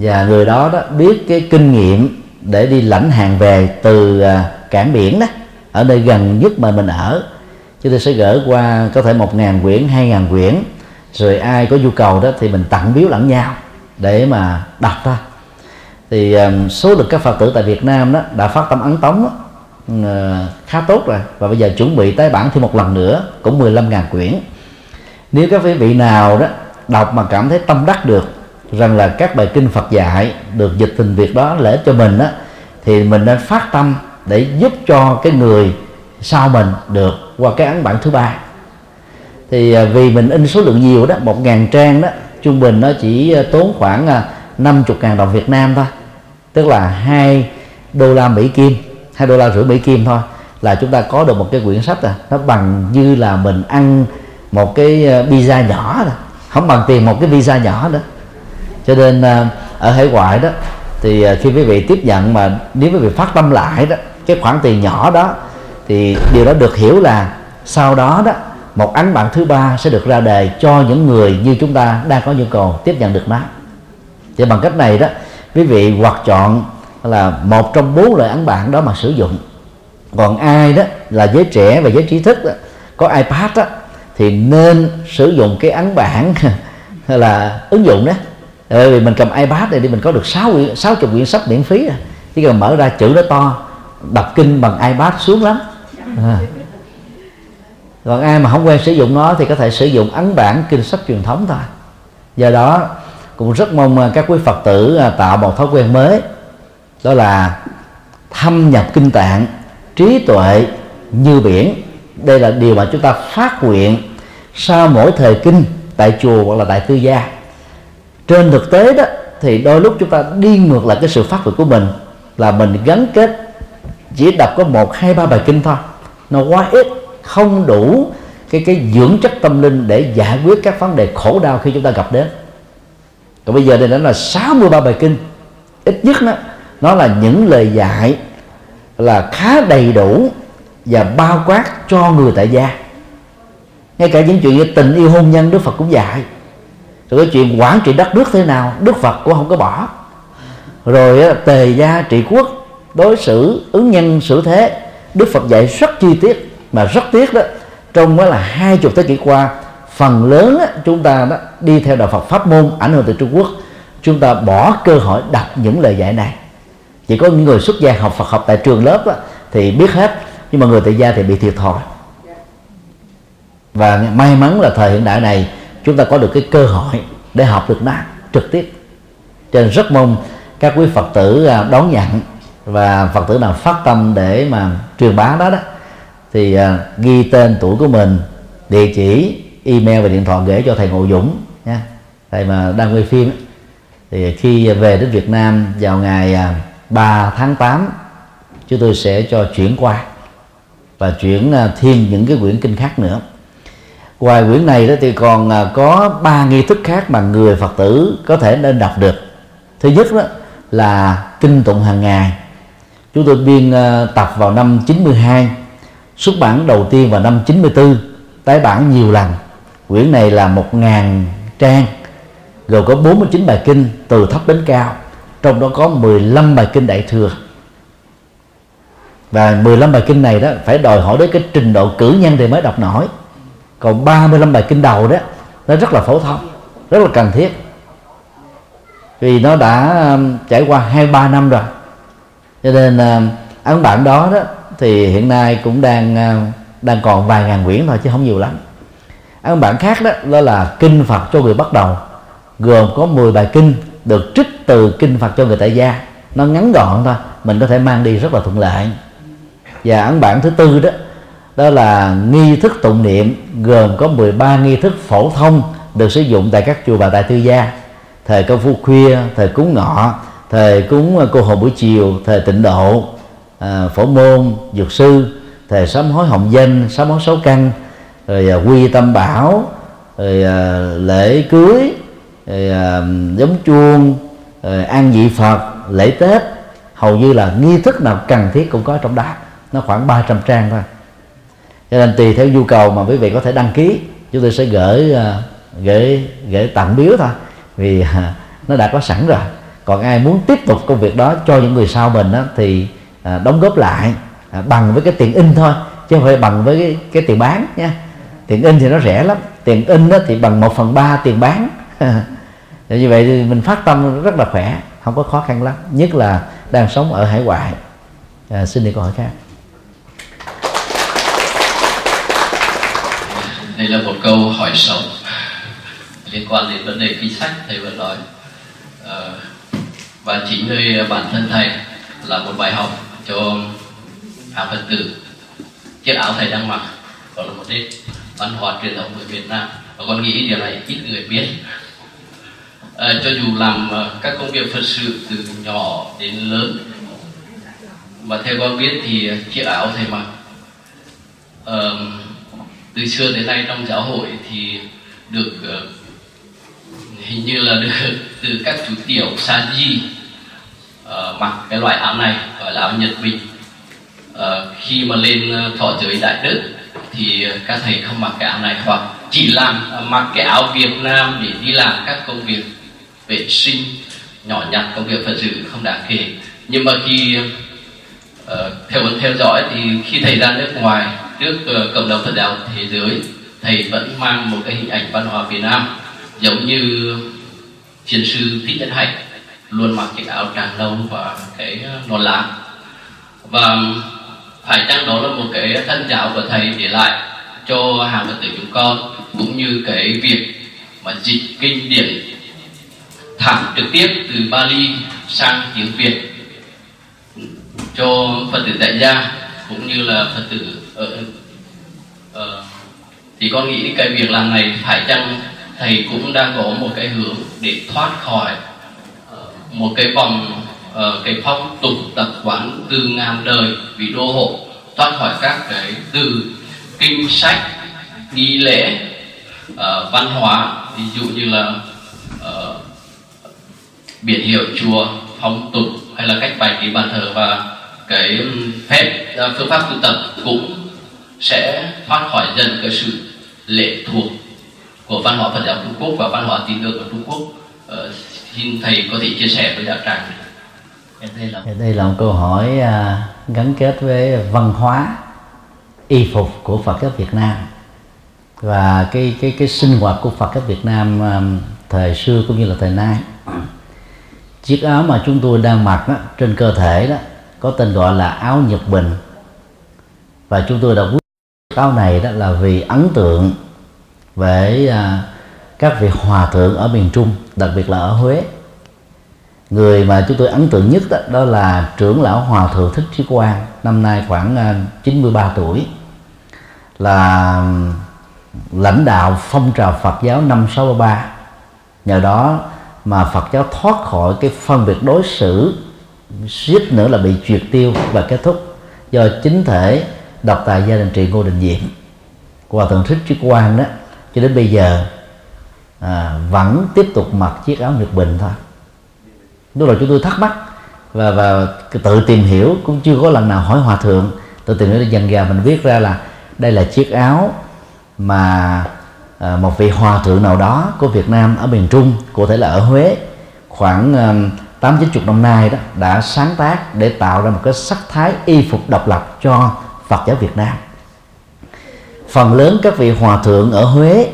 và người đó đó biết cái kinh nghiệm để đi lãnh hàng về từ à, cảng biển đó ở nơi gần nhất mà mình ở. Chúng tôi sẽ gửi qua có thể một ngàn quyển hai ngàn quyển. Rồi ai có nhu cầu đó thì mình tặng biếu lẫn nhau để mà đọc thôi. Thì à, số lượng các phật tử tại Việt Nam đó đã phát tâm ấn tống đó, ừ, à, khá tốt rồi. Và bây giờ chuẩn bị tái bản thêm một lần nữa cũng 15.000 quyển. Nếu các quý vị nào đó đọc mà cảm thấy tâm đắc được rằng là các bài kinh Phật dạy được dịch tình Việt đó lễ cho mình á, thì mình nên phát tâm để giúp cho cái người sau mình được qua cái ấn bản thứ ba. Thì à, vì mình in số lượng nhiều đó, một ngàn trang đó, trung bình nó chỉ à, tốn khoảng à, 50 ngàn đồng Việt Nam thôi. Tức là hai đô la Mỹ Kim, hai đô la rưỡi Mỹ Kim thôi là chúng ta có được một cái quyển sách à nó bằng như là mình ăn một cái pizza nhỏ đó. Không bằng tiền một cái visa nhỏ đó cho nên à, ở hải ngoại đó thì à, khi quý vị tiếp nhận mà nếu quý vị phát tâm lại đó cái khoản tiền nhỏ đó thì điều đó được hiểu là sau đó đó một ánh bản thứ ba sẽ được ra đề cho những người như chúng ta đang có nhu cầu tiếp nhận được nó. Thì bằng cách này đó quý vị hoặc chọn là một trong bốn loại ấn bản đó mà sử dụng. Còn ai đó là giới trẻ và giới trí thức đó, có ipad đó, thì nên sử dụng cái ấn bản là ứng dụng đó bởi vì mình cầm ipad này thì mình có được sáu sáu chục quyển sách miễn phí à. chỉ cần mở ra chữ nó to, đọc kinh bằng ipad xuống lắm. À. còn ai mà không quen sử dụng nó thì có thể sử dụng ấn bản kinh sách truyền thống thôi. Do đó, cũng rất mong ờ, các quý phật tử tạo một thói quen mới. Đó là thâm nhập kinh tạng, trí tuệ như biển. Đây là điều mà chúng ta phát nguyện sau mỗi thời kinh tại chùa hoặc là tại tư gia trên thực tế đó, thì đôi lúc chúng ta đi ngược lại cái sự phát nguyện của mình là mình gắn kết, chỉ đọc có một, hai, ba bài kinh thôi. Nó quá ít, không đủ cái cái dưỡng chất tâm linh để giải quyết các vấn đề khổ đau khi chúng ta gặp đến. Còn bây giờ đây đã là 63 bài kinh. Ít nhất đó, nó là những lời dạy là khá đầy đủ và bao quát cho người tại gia. Ngay cả những chuyện như tình yêu hôn nhân đức phật cũng dạy rồi cái chuyện quản trị đất nước thế nào đức phật cũng không có bỏ. Rồi tề gia trị quốc đối xử ứng nhân xử thế đức phật dạy rất chi tiết. Mà rất tiếc đó trong đó là hai chục thế kỷ qua phần lớn chúng ta đó đi theo đạo Phật pháp môn ảnh hưởng từ Trung Quốc chúng ta bỏ cơ hội đọc những lời dạy này. Chỉ có những người xuất gia học Phật học tại trường lớp đó, thì biết hết nhưng mà người tại gia thì bị thiệt thòi. Và may mắn là thời hiện đại này chúng ta có được cái cơ hội để học được nó trực tiếp. Cho nên rất mong các quý Phật tử à, đón nhận và phật tử nào phát tâm để mà truyền bá đó đó thì uh, ghi tên tuổi của mình địa chỉ email và điện thoại gửi cho thầy ngộ dũng nha. Thầy mà đang quay phim thì khi về đến việt nam vào ngày à, 3 tháng 8 chúng tôi sẽ cho chuyển qua và chuyển thêm những cái quyển kinh khác nữa ngoài quyển này đó thì còn à, có ba nghi thức khác mà người phật tử có thể nên đọc được. Thứ nhất đó là kinh tụng hàng ngày. Chúng tôi biên à, tập vào năm 92 xuất bản đầu tiên vào năm 94 tái bản nhiều lần. Quyển này là 1.000 trang, gồm có 49 bài kinh từ thấp đến cao, trong đó có 15 bài kinh đại thừa. Và 15 bài kinh này đó phải đòi hỏi đến cái trình độ cử nhân thì mới đọc nổi còn 35 bài kinh đầu đó, nó rất là phổ thông, rất là cần thiết. Vì nó đã um, trải qua hai ba năm rồi. Cho nên um, ấn bản đó đó thì hiện nay cũng đang um, đang còn vài ngàn quyển thôi chứ không nhiều lắm. Ấn bản khác đó đó là kinh Phật cho người bắt đầu, gồm có 10 bài kinh được trích từ kinh Phật cho người tại gia. Nó ngắn gọn thôi, mình có thể mang đi rất là thuận lợi. Và ấn bản thứ tư đó đó là nghi thức tụng niệm gồm có 13 nghi thức phổ thông được sử dụng tại các chùa và tại tư gia. Thời công phu khuya thời cúng ngọ thời cúng cô hồn buổi chiều thời tịnh độ à, phổ môn dược sư thời sám hối hồng danh sám hối sáu căn rồi à, quy tâm bảo rồi à, lễ cưới rồi à, giống chuông rồi an vị phật lễ tết. Hầu như là nghi thức nào cần thiết cũng có trong đó. Nó khoảng 300 trang thôi cho nên tùy theo nhu cầu mà quý vị có thể đăng ký chúng tôi sẽ gửi uh, gửi gửi tặng biếu thôi. Vì uh, nó đã có sẵn rồi. Còn ai muốn tiếp tục công việc đó cho những người sau mình đó, thì à, đóng góp lại à, bằng với cái tiền in thôi chứ không phải bằng với cái, cái tiền bán nha. Tiền in thì nó rẻ lắm tiền in đó thì bằng một phần ba tiền bán. Như vậy thì mình phát tâm rất là khỏe không có khó khăn lắm nhất là đang sống ở hải ngoại. À, xin đi câu hỏi khác. Đây là một câu hỏi sống. Liên quan đến vấn đề kinh sách thầy vừa nói. À, và chính nơi bản thân thầy là một bài học cho hàng phật tử. Chiếc áo thầy đang mặc đó là một nét văn hóa truyền thống của Việt Nam. Và con nghĩ điều này ít người biết. À, cho dù làm ờ, các công việc phật sự từ nhỏ đến lớn mà theo con biết thì chiếc áo thầy mặc um, từ xưa đến nay trong giáo hội thì được uh, hình như là được từ các chú tiểu sa di uh, mặc cái loại áo này gọi là áo nhật bình. Uh, khi mà lên thọ giới đại đức thì các thầy không mặc cái áo này hoặc chỉ làm mặc cái áo Việt Nam để đi làm các công việc vệ sinh nhỏ nhặt công việc phật sự không đáng kể. Nhưng mà khi uh, theo theo dõi thì khi thầy ra nước ngoài trước ờ, cộng đồng phật giáo thế giới, thầy vẫn mang một cái hình ảnh văn hóa Việt Nam, giống như chiến sư thích nhật hạnh, luôn mặc chiếc áo tràng nâu và cái ờ, nón lá. Và phải chăng đó là một cái thân giáo của thầy để lại cho hàng phật tử chúng con, cũng như cái việc mà dịch kinh điển thẳng trực tiếp từ Bali sang tiếng Việt cho Phật tử tại gia, cũng như là Phật tử ở uh, thì con nghĩ cái việc làm này phải chăng thầy cũng đang có một cái hướng để thoát khỏi uh, một cái vòng uh, cái phong tục tập quán từ ngàn đời vì đô hộ thoát khỏi các cái từ kinh sách nghi lễ uh, văn hóa ví dụ như là uh, biển hiệu chùa phong tục hay là cách bày trí bàn thờ và cái phép uh, phương pháp tu tập cũng sẽ thoát khỏi dần cái sự lệ thuộc của văn hóa Phật giáo Trung Quốc và văn hóa tín ngưỡng của Trung Quốc. ờ, xin thầy có thể chia sẻ với đạo tràng. Đây là... đây là một câu hỏi à, gắn kết với văn hóa y phục của Phật giáo Việt Nam và cái cái cái sinh hoạt của Phật giáo Việt Nam à, thời xưa cũng như là thời nay chiếc áo mà chúng tôi đang mặc đó, trên cơ thể đó có tên gọi là áo nhật bình và chúng tôi đã câu này đó là vì ấn tượng về à, các vị hòa thượng ở miền Trung đặc biệt là ở Huế. Người mà chúng tôi ấn tượng nhất đó, đó là trưởng lão hòa thượng thích trí quang năm nay khoảng à, 93 tuổi là lãnh đạo phong trào Phật giáo năm 63 nhờ đó mà Phật giáo thoát khỏi cái phân biệt đối xử suýt nữa là bị triệt tiêu và kết thúc. Do chính thể đọc tại gia đình trị Ngô Đình Diệm hòa thượng thích trí quang đó cho đến bây giờ à, vẫn tiếp tục mặc chiếc áo nhật bình thôi. Lúc đầu chúng tôi thắc mắc và và tự tìm hiểu cũng chưa có lần nào hỏi hòa thượng tự tìm hiểu dần dà mình viết ra là đây là chiếc áo mà à, một vị hòa thượng nào đó của Việt Nam ở miền Trung cụ thể là ở Huế khoảng à, tám chín chục năm nay đó đã sáng tác để tạo ra một cái sắc thái y phục độc lập cho Phật giáo Việt Nam. Phần lớn các vị hòa thượng ở Huế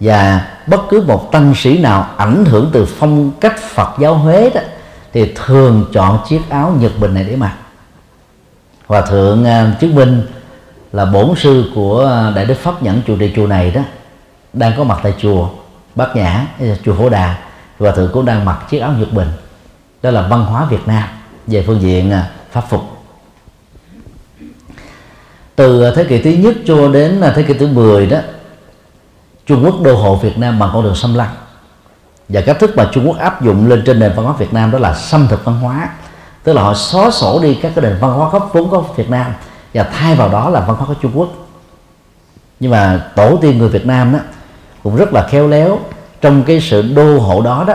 và bất cứ một tăng sĩ nào ảnh hưởng từ phong cách Phật giáo Huế đó, thì thường chọn chiếc áo nhật bình này để mặc. Hòa thượng à, chứng minh là bổn sư của đại đức pháp nhẫn chùa trì chùa này đó, đang có mặt tại chùa bát nhã chùa phổ đà. Hòa thượng cũng đang mặc chiếc áo nhật bình. Đó là văn hóa việt nam, về phương diện à, pháp phục từ thế kỷ thứ nhất cho đến thế kỷ thứ 10 đó, Trung Quốc đô hộ Việt Nam bằng con đường xâm lăng. Và cách thức mà Trung Quốc áp dụng lên trên nền văn hóa Việt Nam đó là xâm thực văn hóa. Tức là họ xóa sổ đi các cái nền văn hóa gốc vốn có Việt Nam và thay vào đó là văn hóa của Trung Quốc. Nhưng mà tổ tiên người Việt Nam đó cũng rất là khéo léo. Trong cái sự đô hộ đó đó,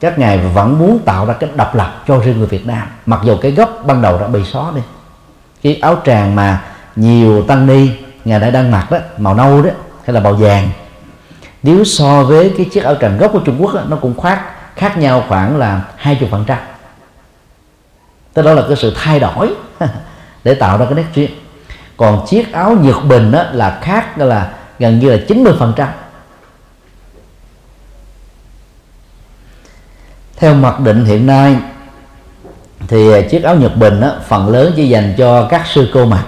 các ngài vẫn muốn tạo ra cái độc lập cho riêng người Việt Nam, mặc dù cái gốc ban đầu đã bị xóa đi. Cái áo tràng mà nhiều tăng ni ngài đã đang mặc đó màu nâu đó hay là màu vàng. Nếu so với cái chiếc áo tràng gốc của Trung Quốc đó, nó cũng khác khác nhau khoảng là hai chục phần trăm. Tức đó là cái sự thay đổi để tạo ra cái nét riêng. Còn chiếc áo nhược bình đó là khác là gần như là 90 phần trăm. Theo mặc định hiện nay thì chiếc áo nhật bình đó, phần lớn chỉ dành cho các sư cô mặc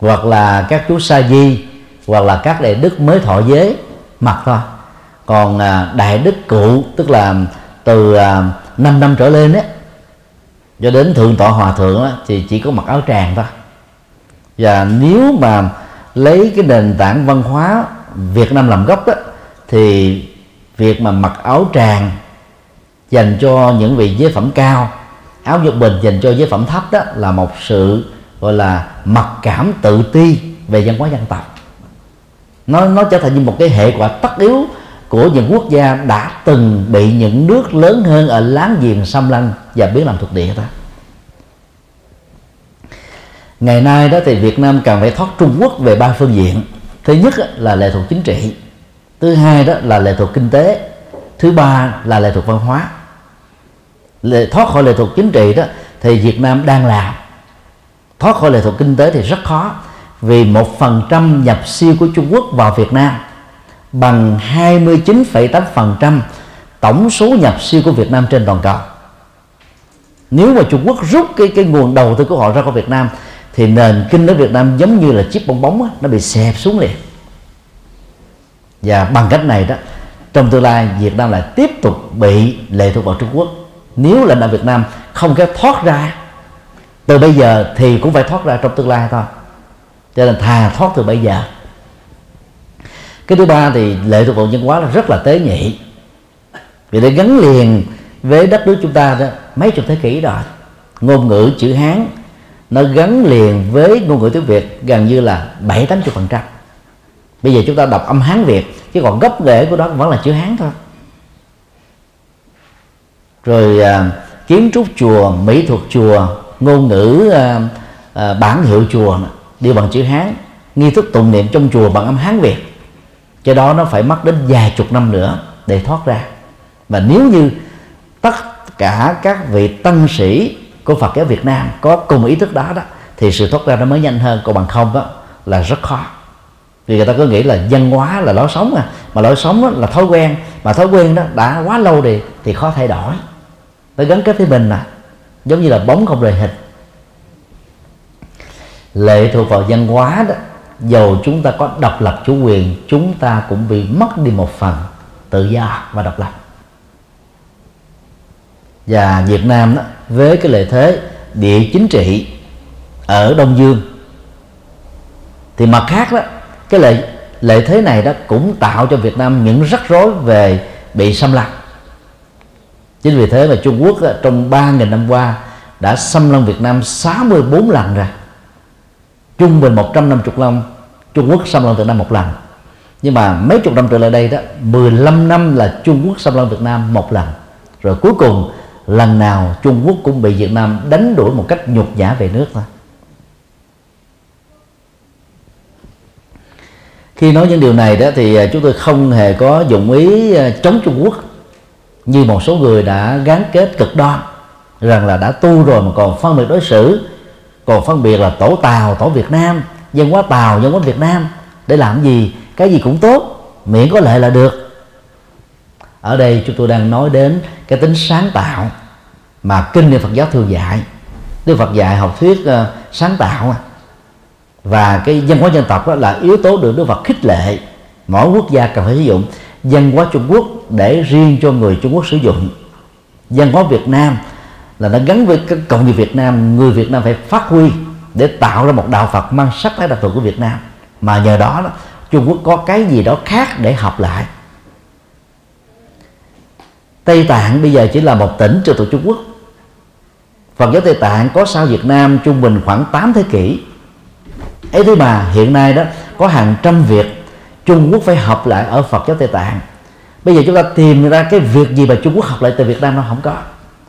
hoặc là các chú sa di hoặc là các đại đức mới thọ giới mặc thôi. Còn à, đại đức cụ tức là từ à, 5 năm trở lên á cho đến thượng tọa hòa thượng đó, thì chỉ có mặc áo tràng thôi. Và nếu mà lấy cái nền tảng văn hóa Việt Nam làm gốc đó thì việc mà mặc áo tràng dành cho những vị giới phẩm cao áo dục bình dành cho giới phẩm thấp đó là một sự gọi là mặc cảm tự ti về văn hóa dân tộc. Nó nó trở thành như một cái hệ quả tất yếu của những quốc gia đã từng bị những nước lớn hơn ở láng giềng xâm lăng và biến làm thuộc địa đó. Ngày nay đó thì Việt Nam cần phải thoát Trung Quốc về ba phương diện. Thứ nhất là lệ thuộc chính trị. Thứ hai đó là lệ thuộc kinh tế. Thứ ba là lệ thuộc văn hóa. Lệ, thoát khỏi lệ thuộc chính trị đó thì Việt Nam đang làm thoát khỏi lệ thuộc kinh tế thì rất khó vì một phần trăm nhập siêu của Trung Quốc vào Việt Nam bằng 29,8% tổng số nhập siêu của Việt Nam trên toàn cầu. Nếu mà Trung Quốc rút cái cái nguồn đầu tư của họ ra khỏi Việt Nam thì nền kinh tế Việt Nam giống như là chiếc bong bóng đó, nó bị xẹp xuống liền. Và bằng cách này đó trong tương lai Việt Nam lại tiếp tục bị lệ thuộc vào Trung Quốc. Nếu lãnh đạo Việt Nam không có thoát ra từ bây giờ thì cũng phải thoát ra trong tương lai thôi. Cho nên thà thoát từ bây giờ. Cái thứ ba thì lệ thuộc vào nhân hóa là rất là tế nhị. Vì để gắn liền với đất nước chúng ta đó mấy chục thế kỷ rồi ngôn ngữ chữ hán nó gắn liền với ngôn ngữ tiếng việt gần như là bảy tám phần trăm. Bây giờ chúng ta đọc âm hán việt chứ còn gốc rễ của đó vẫn là chữ hán thôi. Rồi à, kiến trúc chùa mỹ thuật chùa ngôn ngữ à, à, bản hiệu chùa đi bằng chữ hán nghi thức tụng niệm trong chùa bằng âm hán việt. Cho đó nó phải mất đến vài chục năm nữa để thoát ra. Và nếu như tất cả các vị tăng sĩ của Phật giáo Việt Nam có cùng ý thức đó đó thì sự thoát ra nó mới nhanh hơn. Còn bằng không đó là rất khó. Vì người ta cứ nghĩ là văn hóa là lối sống à mà lối sống đó là thói quen mà thói quen đó đã quá lâu thì thì khó thay đổi. Nó gắn kết với mình à giống như là bóng không rời hình. Lệ thuộc vào văn hóa đó, dầu chúng ta có độc lập chủ quyền, chúng ta cũng bị mất đi một phần tự do và độc lập. Và Việt Nam đó, với cái lợi thế địa chính trị ở Đông Dương, thì mặt khác đó, cái lợi lợi thế này đó cũng tạo cho Việt Nam những rắc rối về bị xâm lăng chính vì thế mà Trung Quốc trong 3.000 năm qua đã xâm lăng Việt Nam 64 lần rồi. Trung bình 150 năm Trung Quốc xâm lăng Việt Nam một lần. Nhưng mà mấy chục năm trở lại đây đó 15 năm là Trung Quốc xâm lăng Việt Nam một lần. Rồi cuối cùng, lần nào Trung Quốc cũng bị Việt Nam đánh đuổi một cách nhục nhã về nước thôi. Khi nói những điều này đó thì à, chúng tôi không hề có dụng ý à, chống Trung Quốc như một số người đã gắn kết cực đoan rằng là đã tu rồi mà còn phân biệt đối xử còn phân biệt là tổ tàu tổ việt nam dân hóa tàu dân hóa việt nam để làm gì? Cái gì cũng tốt miễn có lệ là được. Ở đây chúng tôi đang nói đến cái tính sáng tạo mà kinh niệm phật giáo thường dạy. Đức phật dạy học thuyết uh, sáng tạo. Và cái dân hóa dân tộc đó là yếu tố được đức phật khích lệ. Mỗi quốc gia cần phải sử dụng văn hóa trung quốc để riêng cho người trung quốc sử dụng. Văn hóa việt nam là nó gắn với các cộng nghiệp Việt Nam người Việt Nam phải phát huy để tạo ra một đạo Phật mang sắc thái đặc thù của Việt Nam. Mà nhờ đó, đó Trung Quốc có cái gì đó khác để học lại. Tây Tạng bây giờ chỉ là một tỉnh trực thuộc Trung Quốc. Phật giáo Tây Tạng có sau Việt Nam trung bình khoảng 8 thế kỷ. Ấy thế mà hiện nay đó có hàng trăm việc Trung Quốc phải học lại ở Phật giáo Tây Tạng. Bây giờ chúng ta tìm ra cái việc gì mà Trung Quốc học lại từ Việt Nam nó không có.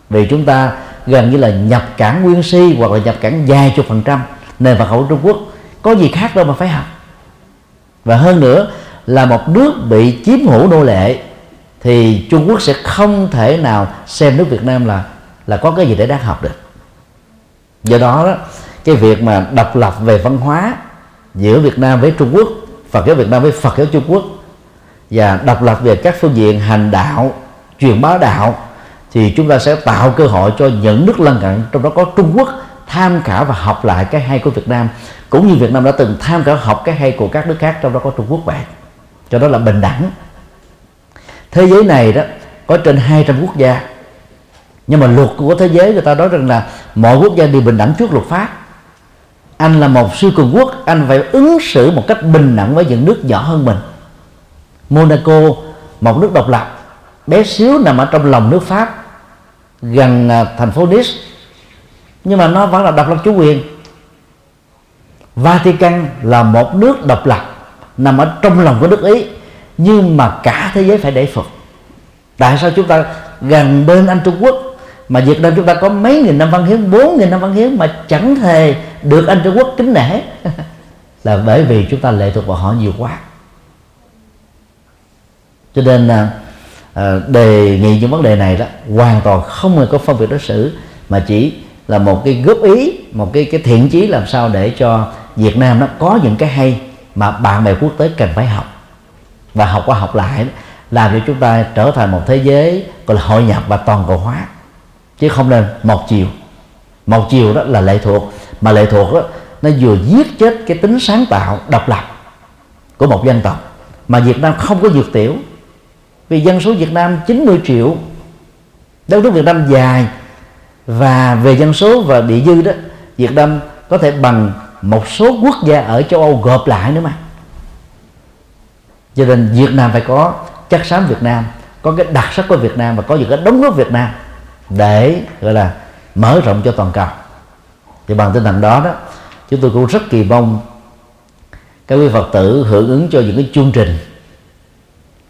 Vì chúng ta gần như là nhập cảng nguyên si hoặc là nhập cảng vài chục phần trăm nền Phật học Trung Quốc. Có gì khác đâu mà phải học. Và hơn nữa là một nước bị chiếm hữu nô lệ thì Trung Quốc sẽ không thể nào xem nước Việt Nam là là có cái gì để đáng học được. Do đó, đó cái việc mà độc lập về văn hóa giữa Việt Nam với Trung Quốc Phật giáo Việt Nam với Phật giáo Trung Quốc. Và độc lập về các phương diện hành đạo, truyền bá đạo, thì chúng ta sẽ tạo cơ hội cho những nước lân cận, trong đó có Trung Quốc, tham khảo và học lại cái hay của Việt Nam. Cũng như Việt Nam đã từng tham khảo học cái hay của các nước khác, trong đó có Trung Quốc vậy cho đó là bình đẳng. Thế giới này đó, có trên 200 quốc gia. Nhưng mà luật của thế giới người ta nói rằng là mọi quốc gia đều bình đẳng trước luật pháp anh là một siêu cường quốc, anh phải ứng xử một cách bình đẳng với những nước nhỏ hơn mình. Monaco, một nước độc lập, bé xíu nằm ở trong lòng nước Pháp, gần à, thành phố Nice. Nhưng mà nó vẫn là độc lập chủ quyền. Vatican là một nước độc lập, nằm ở trong lòng của nước Ý, nhưng mà cả thế giới phải để phục tại sao chúng ta gần bên anh Trung Quốc? Mà Việt Nam chúng ta có mấy nghìn năm văn hiến bốn nghìn năm văn hiến mà chẳng hề được anh Trung Quốc kính nể. Là bởi vì chúng ta lệ thuộc vào họ nhiều quá. Cho nên à, à, đề nghị những vấn đề này đó hoàn toàn không hề có phân biệt đối xử mà chỉ là một cái góp ý một cái cái thiện chí làm sao để cho Việt Nam nó có những cái hay mà bạn bè quốc tế cần phải học. Và học qua học lại làm cho chúng ta trở thành một thế giới gọi là hội nhập và toàn cầu hóa chứ không nên một chiều. Một chiều đó là lệ thuộc, mà lệ thuộc đó, nó vừa giết chết cái tính sáng tạo độc lập của một dân tộc mà Việt Nam không có dược tiểu. Vì dân số Việt Nam 90 triệu, đất nước Việt Nam dài, và về dân số và địa dư đó, Việt Nam có thể bằng một số quốc gia ở châu Âu gộp lại nữa mà. Cho nên Việt Nam phải có chất xám Việt Nam, có cái đặc sắc của Việt Nam và có những cái đóng góp Việt Nam để, gọi là, mở rộng cho toàn cầu. Thì bằng tinh thần đó đó, chúng tôi cũng rất kỳ vọng các quý Phật tử hưởng ứng cho những cái chương trình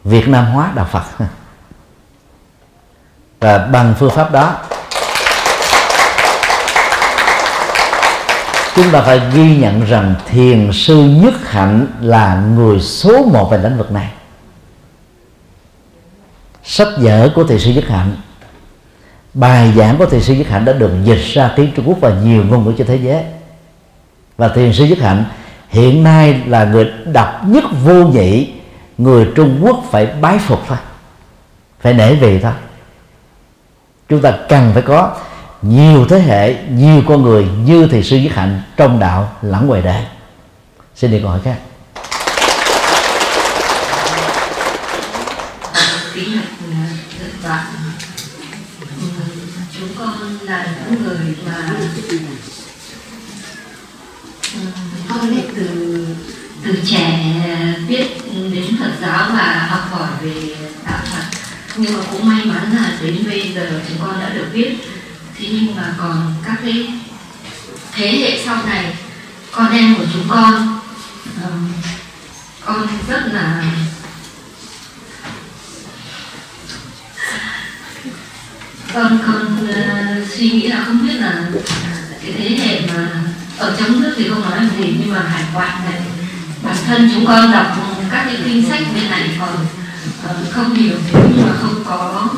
Việt Nam hóa đạo Phật. Và bằng phương pháp đó, chúng ta phải ghi nhận rằng thiền sư nhất hạnh là người số một về lĩnh vực này. Sách vở của thiền sư nhất hạnh bài giảng của thiền sư nhất hạnh đã được dịch ra tiếng trung quốc và nhiều ngôn ngữ trên thế giới. Và thiền sư nhất hạnh hiện nay là người độc nhất vô nhị, người trung quốc phải bái phục thôi, phải nể về thôi. Chúng ta cần phải có nhiều thế hệ, nhiều con người như thầy sư nhất hạnh trong đạo lẫn ngoài đời. Xin đi câu hỏi khác kính bạch bạn chúng con là những người mà con đệ từ từ trẻ à, biết đến Phật giáo và học hỏi về đạo Phật. Nhưng mà cũng may mắn là đến bây giờ chúng con đã được biết. Thế nhưng mà còn các cái thế hệ sau này con em của chúng con um, con rất là con con uh, suy nghĩ là không biết là cái thế hệ mà ở trong nước thì không nói làm gì nhưng mà hải ngoại này bản thân chúng con đọc các cái kinh sách bên này còn uh, không hiểu nhưng mà không có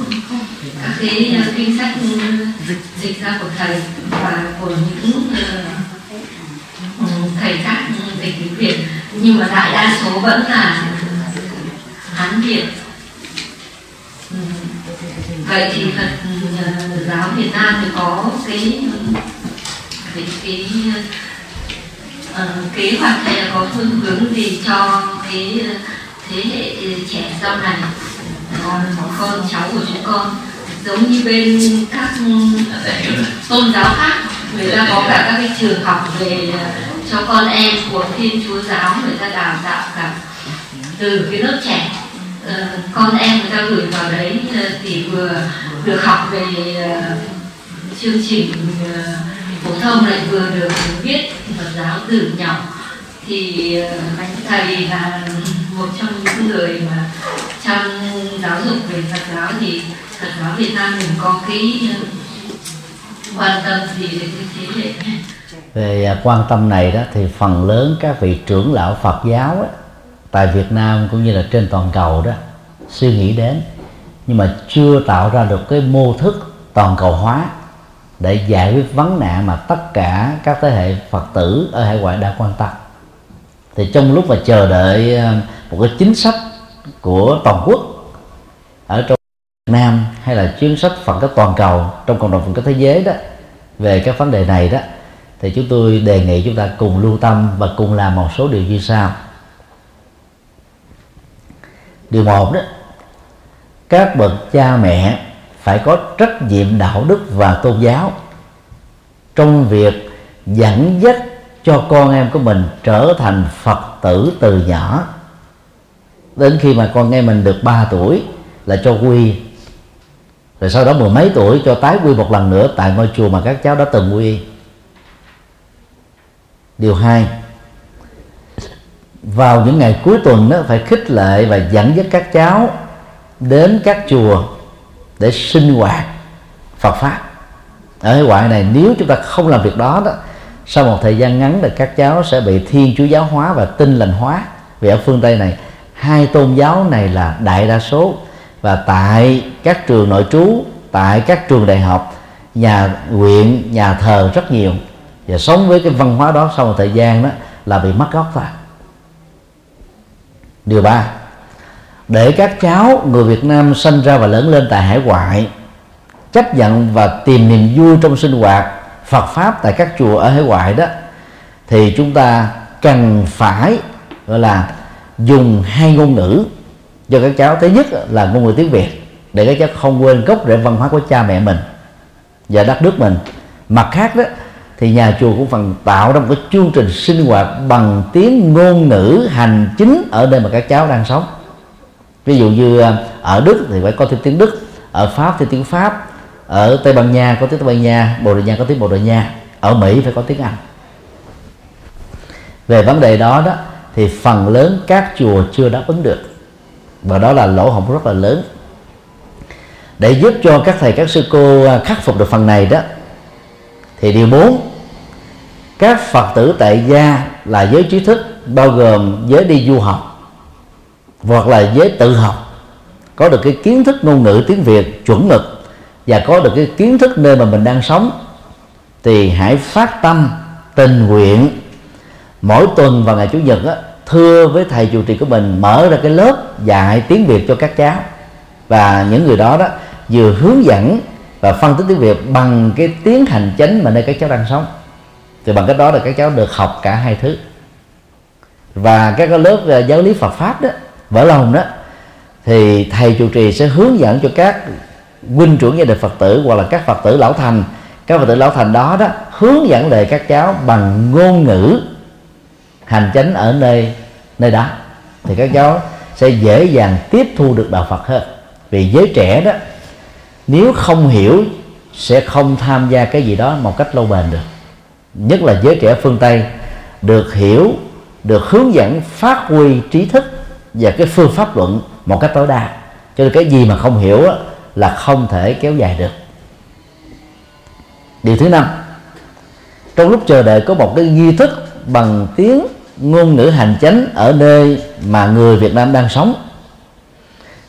các cái uh, kinh sách ừ, dịch dịch ra của thầy và của những uh, thầy khác ừ, dịch tiếng việt. Nhưng mà đại đa số vẫn là hán việt. Vậy thì phật giáo việt nam thì có cái cái cái uh, kế hoạch hay là có phương hướng gì cho cái ờ, thế hệ ờ, trẻ sau này? Uh, con cháu của chúng con. Giống như bên các ừ, tôn giáo khác người ta có cả các cái trường học về cho con em của thiên chúa giáo người ta đào tạo cả từ cái lớp trẻ. Uh, con em người ta gửi vào đấy thì vừa được học về uh, chương trình uh, phổ thông lại vừa được viết Phật giáo từ nhỏ. Thì uh, thầy là một trong những người mà trong giáo dục về Phật giáo thì Phật giáo Việt Nam mình có cái ờ, quan tâm gì về cái thế hệ về à, quan tâm này đó thì phần lớn các vị trưởng lão Phật giáo á, tại Việt Nam cũng như là trên toàn cầu đó suy nghĩ đến nhưng mà chưa tạo ra được cái mô thức toàn cầu hóa để giải quyết vấn nạn mà tất cả các thế hệ Phật tử ở hải ngoại đã quan tâm. Thì trong lúc mà chờ đợi ờ, một cái chính sách của toàn quốc ở trong Việt Nam hay là chính sách Phật các toàn cầu trong cộng đồng Phật các thế giới đó, về các vấn đề này đó, thì chúng tôi đề nghị chúng ta cùng lưu tâm và cùng làm một số điều như sau. Điều một đó, các bậc cha mẹ phải có trách nhiệm đạo đức và tôn giáo. Trong việc dẫn dắt cho con em của mình trở thành phật tử từ nhỏ. Đến khi mà con em mình được 3 tuổi là cho quy. Rồi sau đó mười mấy tuổi cho tái quy một lần nữa tại ngôi chùa mà các cháu đã từng quy. Điều hai, vào những ngày cuối tuần đó phải khích lệ và dẫn dắt các cháu đến các chùa để sinh hoạt Phật pháp. Ở cái ngoại này, nếu chúng ta không làm việc đó đó, sau một thời gian ngắn thì các cháu sẽ bị thiên chúa giáo hóa và tinh lành hóa. Vì ở phương tây này, hai tôn giáo này là đại đa số. Và tại các trường nội trú, tại các trường đại học, nhà nguyện nhà thờ rất nhiều. Và sống với cái văn hóa đó sau một thời gian đó là bị mất gốc thôi. Điều ba để các cháu người Việt Nam sinh ra và lớn lên tại hải ngoại, chấp nhận và tìm niềm vui trong sinh hoạt Phật pháp tại các chùa ở hải ngoại đó, thì chúng ta cần phải, gọi là, dùng hai ngôn ngữ cho các cháu. Thứ nhất là ngôn ngữ tiếng Việt, để các cháu không quên gốc rễ văn hóa của cha mẹ mình và đất nước mình. Mặt khác đó, thì nhà chùa cũng phần tạo ra một cái chương trình sinh hoạt bằng tiếng ngôn ngữ hành chính ở nơi mà các cháu đang sống ví dụ như à, ở đức thì phải có thêm tiếng đức, ở pháp thì tiếng pháp, ở tây ban nha có tiếng tây ban nha, bồ đào nha có tiếng bồ đào nha, ở mỹ phải có tiếng anh. Về vấn đề đó đó, thì phần lớn các chùa chưa đáp ứng được, và đó là lỗ hổng rất là lớn. Để giúp cho các thầy, các sư cô à, khắc phục được phần này đó, thì điều bốn, các phật tử tại gia là giới trí thức, bao gồm giới đi du học hoặc là giới tự học. Có được cái kiến thức ngôn ngữ tiếng việt chuẩn mực và có được cái kiến thức nơi mà mình đang sống thì hãy phát tâm tình nguyện. Mỗi tuần vào ngày chủ nhật á, thưa với thầy chủ trì của mình mở ra cái lớp dạy tiếng việt cho các cháu. Và những người đó đó vừa hướng dẫn và phân tích tiếng việt bằng cái tiếng hành chính mà nơi các cháu đang sống. Thì bằng cách đó là các cháu được học cả hai thứ. Và các cái lớp ờ, giáo lý Phật pháp đó vỡ lòng đó, thì thầy chủ trì sẽ hướng dẫn cho các huynh trưởng gia đình Phật tử hoặc là các Phật tử lão thành. Các Phật tử lão thành đó đó, hướng dẫn lời các cháu bằng ngôn ngữ hành chánh ở nơi nơi đó. Thì các cháu sẽ dễ dàng tiếp thu được đạo Phật hơn. Vì giới trẻ đó, nếu không hiểu, sẽ không tham gia cái gì đó một cách lâu bền được. Nhất là giới trẻ phương tây, được hiểu, được hướng dẫn, phát huy trí thức và cái phương pháp luận một cách tối đa. Cho nên cái gì mà không hiểu là không thể kéo dài được. Điều thứ năm, trong lúc chờ đợi có một cái nghi thức bằng tiếng ngôn ngữ hành chánh ở nơi mà người Việt Nam đang sống,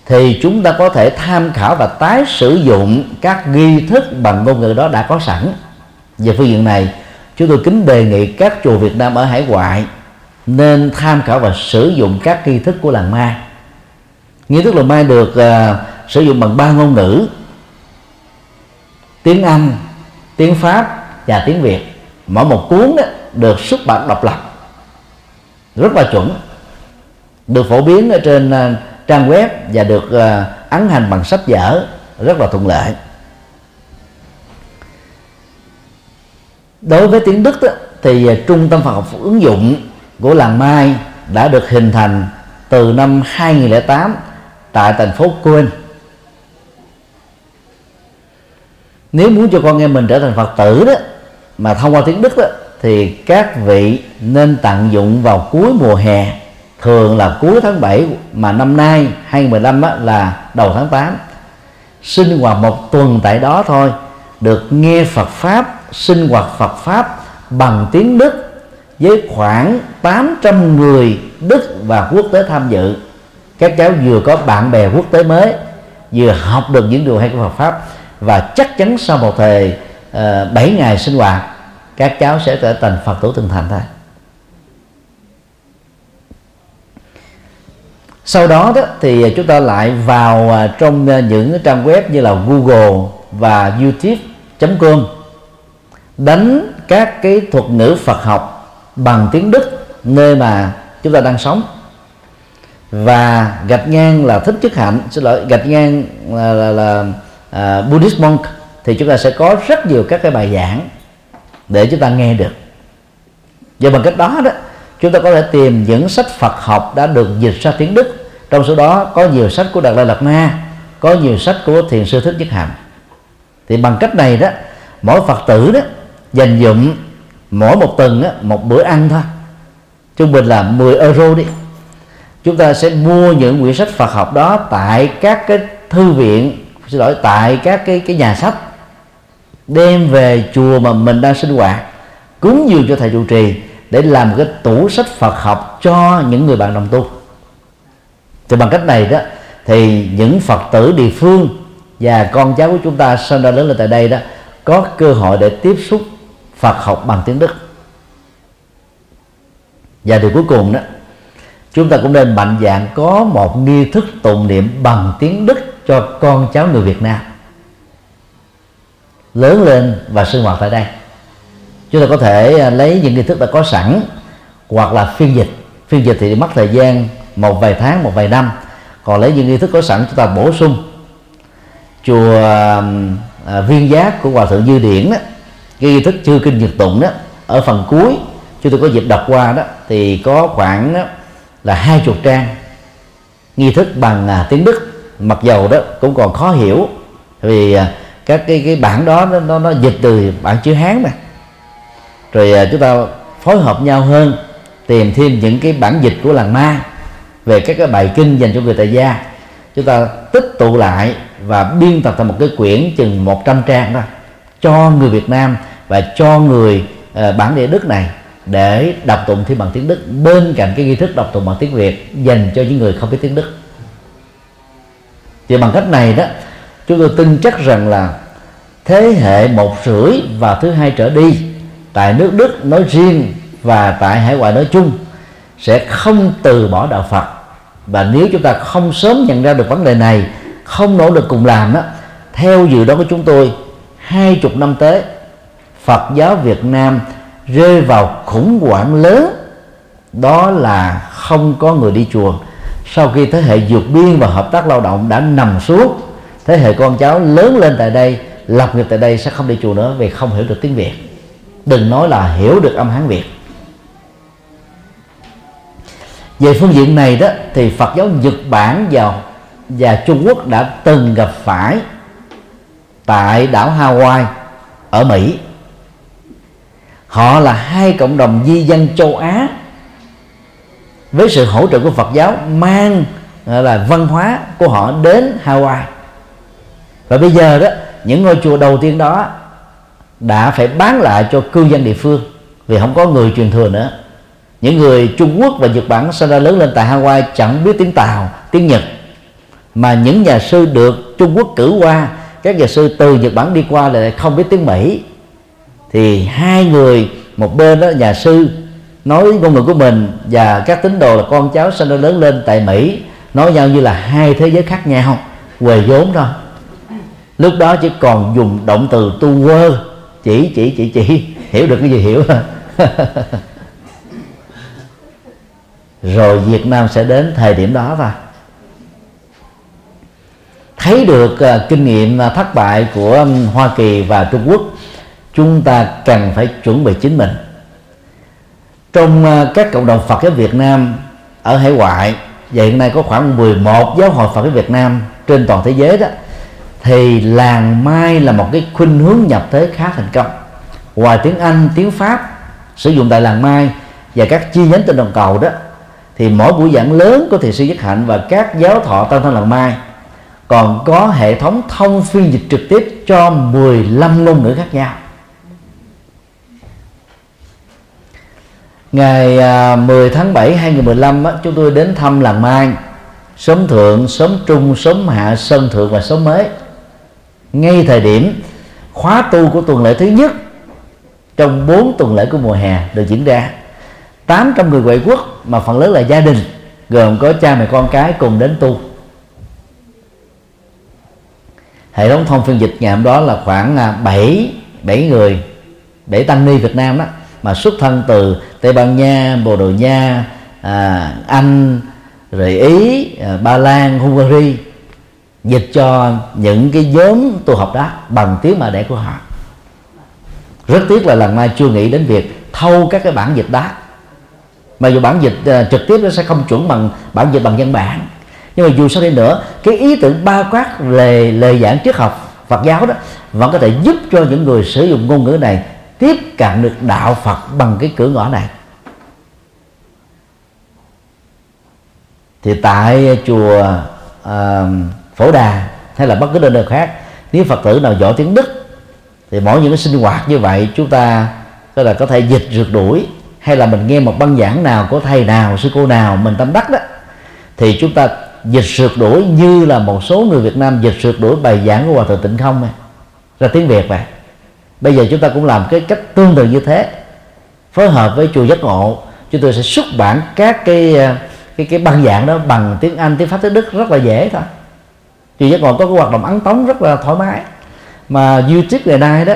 thì chúng ta có thể tham khảo và tái sử dụng các nghi thức bằng ngôn ngữ đó đã có sẵn. Về phương diện này, chúng tôi kính đề nghị các chùa Việt Nam ở hải ngoại nên tham khảo và sử dụng các nghi thức của làng Mai. Nghi thức làng Mai được uh, sử dụng bằng ba ngôn ngữ tiếng Anh tiếng Pháp và tiếng Việt. Mỗi một cuốn đó, được xuất bản độc lập rất là chuẩn được phổ biến ở trên uh, trang web và được uh, ấn hành bằng sách vở rất là thuận lợi. Đối với tiếng đức đó, thì trung tâm Phật học ứng dụng của làng Mai đã được hình thành từ năm 2008 tại thành phố Quên. nếu muốn cho con em mình trở thành Phật tử đó mà thông qua tiếng Đức đó thì các vị nên tận dụng vào cuối mùa hè thường là cuối tháng 7 mà năm nay 2015 á, là đầu tháng 8 sinh hoạt một tuần tại đó thôi được nghe Phật pháp sinh hoạt Phật pháp bằng tiếng Đức với khoảng 800 người Đức và quốc tế tham dự. Các cháu vừa có bạn bè quốc tế mới vừa học được những điều hay của Phật pháp và chắc chắn sau một thời ờ, uh, 7 ngày sinh hoạt các cháu sẽ trở thành Phật tử tinh thành thôi. Sau đó, đó thì chúng ta lại vào ờ, trong ờ, những trang web như là Google và YouTube.com đánh các cái thuật ngữ Phật học bằng tiếng Đức nơi mà chúng ta đang sống. Và gạch ngang là thích chức hạnh xin lỗi gạch ngang là, là, là uh, Buddhist monk. Thì chúng ta sẽ có rất nhiều các cái bài giảng để chúng ta nghe được. Và bằng cách đó đó chúng ta có thể tìm những sách Phật học đã được dịch ra tiếng Đức. Trong số đó có nhiều sách của Đạt Lai Lạt Ma có nhiều sách của Thiền sư Thích Nhất Hạnh. Thì bằng cách này đó mỗi Phật tử đó dành dụng mỗi một tuần á, một bữa ăn thôi. Trung bình là 10 euro đi. Chúng ta sẽ mua những quyển sách Phật học đó tại các cái thư viện, xin lỗi, tại các cái cái nhà sách, đem về chùa mà mình đang sinh hoạt, cúng dường cho thầy trụ trì để làm một cái tủ sách Phật học cho những người bạn đồng tu. Thì bằng cách này đó, thì những Phật tử địa phương và con cháu của chúng ta sinh ra lớn lên tại đây đó, có cơ hội để tiếp xúc Phật học bằng tiếng Đức. Và điều cuối cùng đó chúng ta cũng nên mạnh dạng có một nghi thức tụng niệm bằng tiếng Đức cho con cháu người Việt Nam. Lớn lên và sinh hoạt tại đây. Chúng ta có thể à, lấy những nghi thức đã có sẵn hoặc là phiên dịch. Phiên dịch thì mất thời gian một vài tháng một vài năm. Còn lấy những nghi thức có sẵn chúng ta bổ sung. Chùa à, à viên giác của hòa thượng dư điển đó cái nghi thức chư kinh nhật tụng đó ở phần cuối chúng tôi có dịp đọc qua đó thì có khoảng đó, là hai chục trang. Nghi thức bằng à, tiếng đức mặc dầu đó cũng còn khó hiểu vì à, các cái cái bản đó nó, nó, nó dịch từ bản chữ hán mà. Rồi à, chúng ta phối hợp nhau hơn tìm thêm những cái bản dịch của làng ma về các cái bài kinh dành cho người tại gia. Chúng ta tích tụ lại và biên tập thành một cái quyển chừng 100 trang đó cho người Việt Nam và cho người uh, bản địa Đức này để đọc tụng thi bằng tiếng Đức. Bên cạnh cái nghi thức đọc tụng bằng tiếng Việt dành cho những người không biết tiếng Đức. Thì bằng cách này đó chúng tôi tin chắc rằng là thế hệ một rưỡi và thứ hai trở đi tại nước Đức nói riêng và tại hải ngoại nói chung sẽ không từ bỏ đạo Phật. Và nếu chúng ta không sớm nhận ra được vấn đề này không nỗ lực cùng làm đó theo dự đoán của chúng tôi hai chục năm tới Phật giáo Việt Nam rơi vào khủng hoảng lớn. Đó là không có người đi chùa. Sau khi thế hệ vượt biên và hợp tác lao động đã nằm xuống, thế hệ con cháu lớn lên tại đây, lập nghiệp tại đây sẽ không đi chùa nữa vì không hiểu được tiếng việt. Đừng nói là hiểu được âm hán việt. Về phương diện này đó, thì phật giáo nhật bản và và trung quốc đã từng gặp phải tại đảo hawaii ở mỹ họ là hai cộng đồng di dân châu á. Với sự hỗ trợ của Phật giáo mang là, văn hóa của họ đến Hawaii. Và bây giờ đó, những ngôi chùa đầu tiên đó đã phải bán lại cho cư dân địa phương vì không có người truyền thừa nữa. Những người Trung Quốc và Nhật Bản sinh ra lớn lên tại Hawaii chẳng biết tiếng Tàu tiếng Nhật. Mà những nhà sư được Trung Quốc cử qua, các nhà sư từ Nhật Bản đi qua lại không biết tiếng Mỹ thì hai người một bên đó nhà sư nói ngôn ngữ của mình và các tín đồ là con cháu sinh ra lớn lên tại Mỹ nói nhau như là hai thế giới khác nhau quề vốn thôi lúc đó chỉ còn dùng động từ tu quơ chỉ chỉ chỉ chỉ. Hiểu được cái gì hiểu. Rồi Việt Nam sẽ đến thời điểm đó và thấy được uh, kinh nghiệm uh, thất bại của um, Hoa Kỳ và Trung Quốc chúng ta cần phải chuẩn bị chính mình. Trong ờ, các cộng đồng Phật giáo Việt Nam ở hải ngoại, và hiện nay có khoảng 11 giáo hội Phật giáo Việt Nam trên toàn thế giới đó, thì làng mai là một cái khuynh hướng nhập thế khá thành công. Ngoài tiếng Anh, tiếng Pháp sử dụng tại làng mai và các chi nhánh trên toàn cầu đó, thì mỗi buổi giảng lớn của thiền sư Nhất Hạnh và các giáo thọ tăng thân làng mai. Còn có hệ thống thông phiên dịch trực tiếp cho 15 ngôn ngữ khác nhau. Ngày à, 10 tháng 7 2015 á, chúng tôi đến thăm làng Mai. Xóm thượng xóm trung xóm hạ sơn thượng và xóm mới. Ngay thời điểm khóa tu của tuần lễ thứ nhất trong bốn tuần lễ của mùa hè được diễn ra 800 người ngoại quốc mà phần lớn là gia đình gồm có cha mẹ con cái cùng đến tu. Hệ thống thông phiên dịch ngày hôm đó là khoảng à, 7 7 người để tăng ni Việt Nam đó mà xuất thân từ Tây Ban Nha, Bồ Đào Nha, à, Anh, rồi Ý, à, Ba Lan, Hungary dịch cho những cái nhóm tu học đó bằng tiếng mà đẻ của họ. Rất tiếc là lần nay chưa nghĩ đến việc thâu các cái bản dịch đó. Mà dù bản dịch à, trực tiếp nó sẽ không chuẩn bằng bản dịch bằng văn bản. Nhưng mà dù sao đi nữa cái ý tưởng ba quát về lời giảng triết học Phật giáo đó vẫn có thể giúp cho những người sử dụng ngôn ngữ này tiếp cận được đạo Phật bằng cái cửa ngõ này. Thì tại chùa uh, Phổ Đà hay là bất cứ nơi nào khác nếu Phật tử nào giỏi tiếng Đức thì mỗi những cái sinh hoạt như vậy chúng ta có là có thể dịch rượt đuổi hay là mình nghe một băng giảng nào của thầy nào sư cô nào mình tâm đắc đó thì chúng ta dịch rượt đuổi như là một số người Việt Nam dịch rượt đuổi bài giảng của Hòa Thượng Tịnh Không ra tiếng Việt vậy bây giờ chúng ta cũng làm cái cách tương tự như thế, phối hợp với chùa giác ngộ. Chúng tôi sẽ xuất bản các cái ờ, cái cái băng giảng đó bằng tiếng Anh, tiếng Pháp, tiếng Đức rất là dễ thôi. Chùa giác ngộ có cái hoạt động ấn tống rất là thoải mái. Mà YouTube ngày nay đó,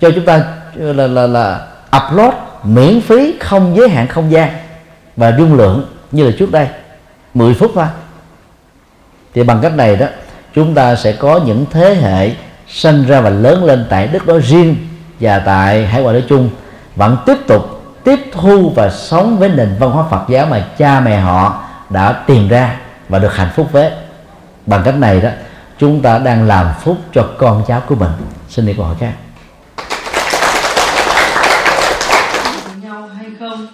cho chúng ta ờ, là là là upload miễn phí, không giới hạn không gian và dung lượng như là trước đây 10 phút thôi. Thì bằng cách này đó, chúng ta sẽ có những thế hệ sinh ra và lớn lên tại đất đó riêng và tại hải ngoại nói chung vẫn tiếp tục tiếp thu và sống với nền văn hóa Phật giáo mà cha mẹ họ đã tìm ra và được hạnh phúc với. Bằng cách này đó chúng ta đang làm phúc cho con cháu của mình. Xin đi câu hỏi khác. Nhau hay không?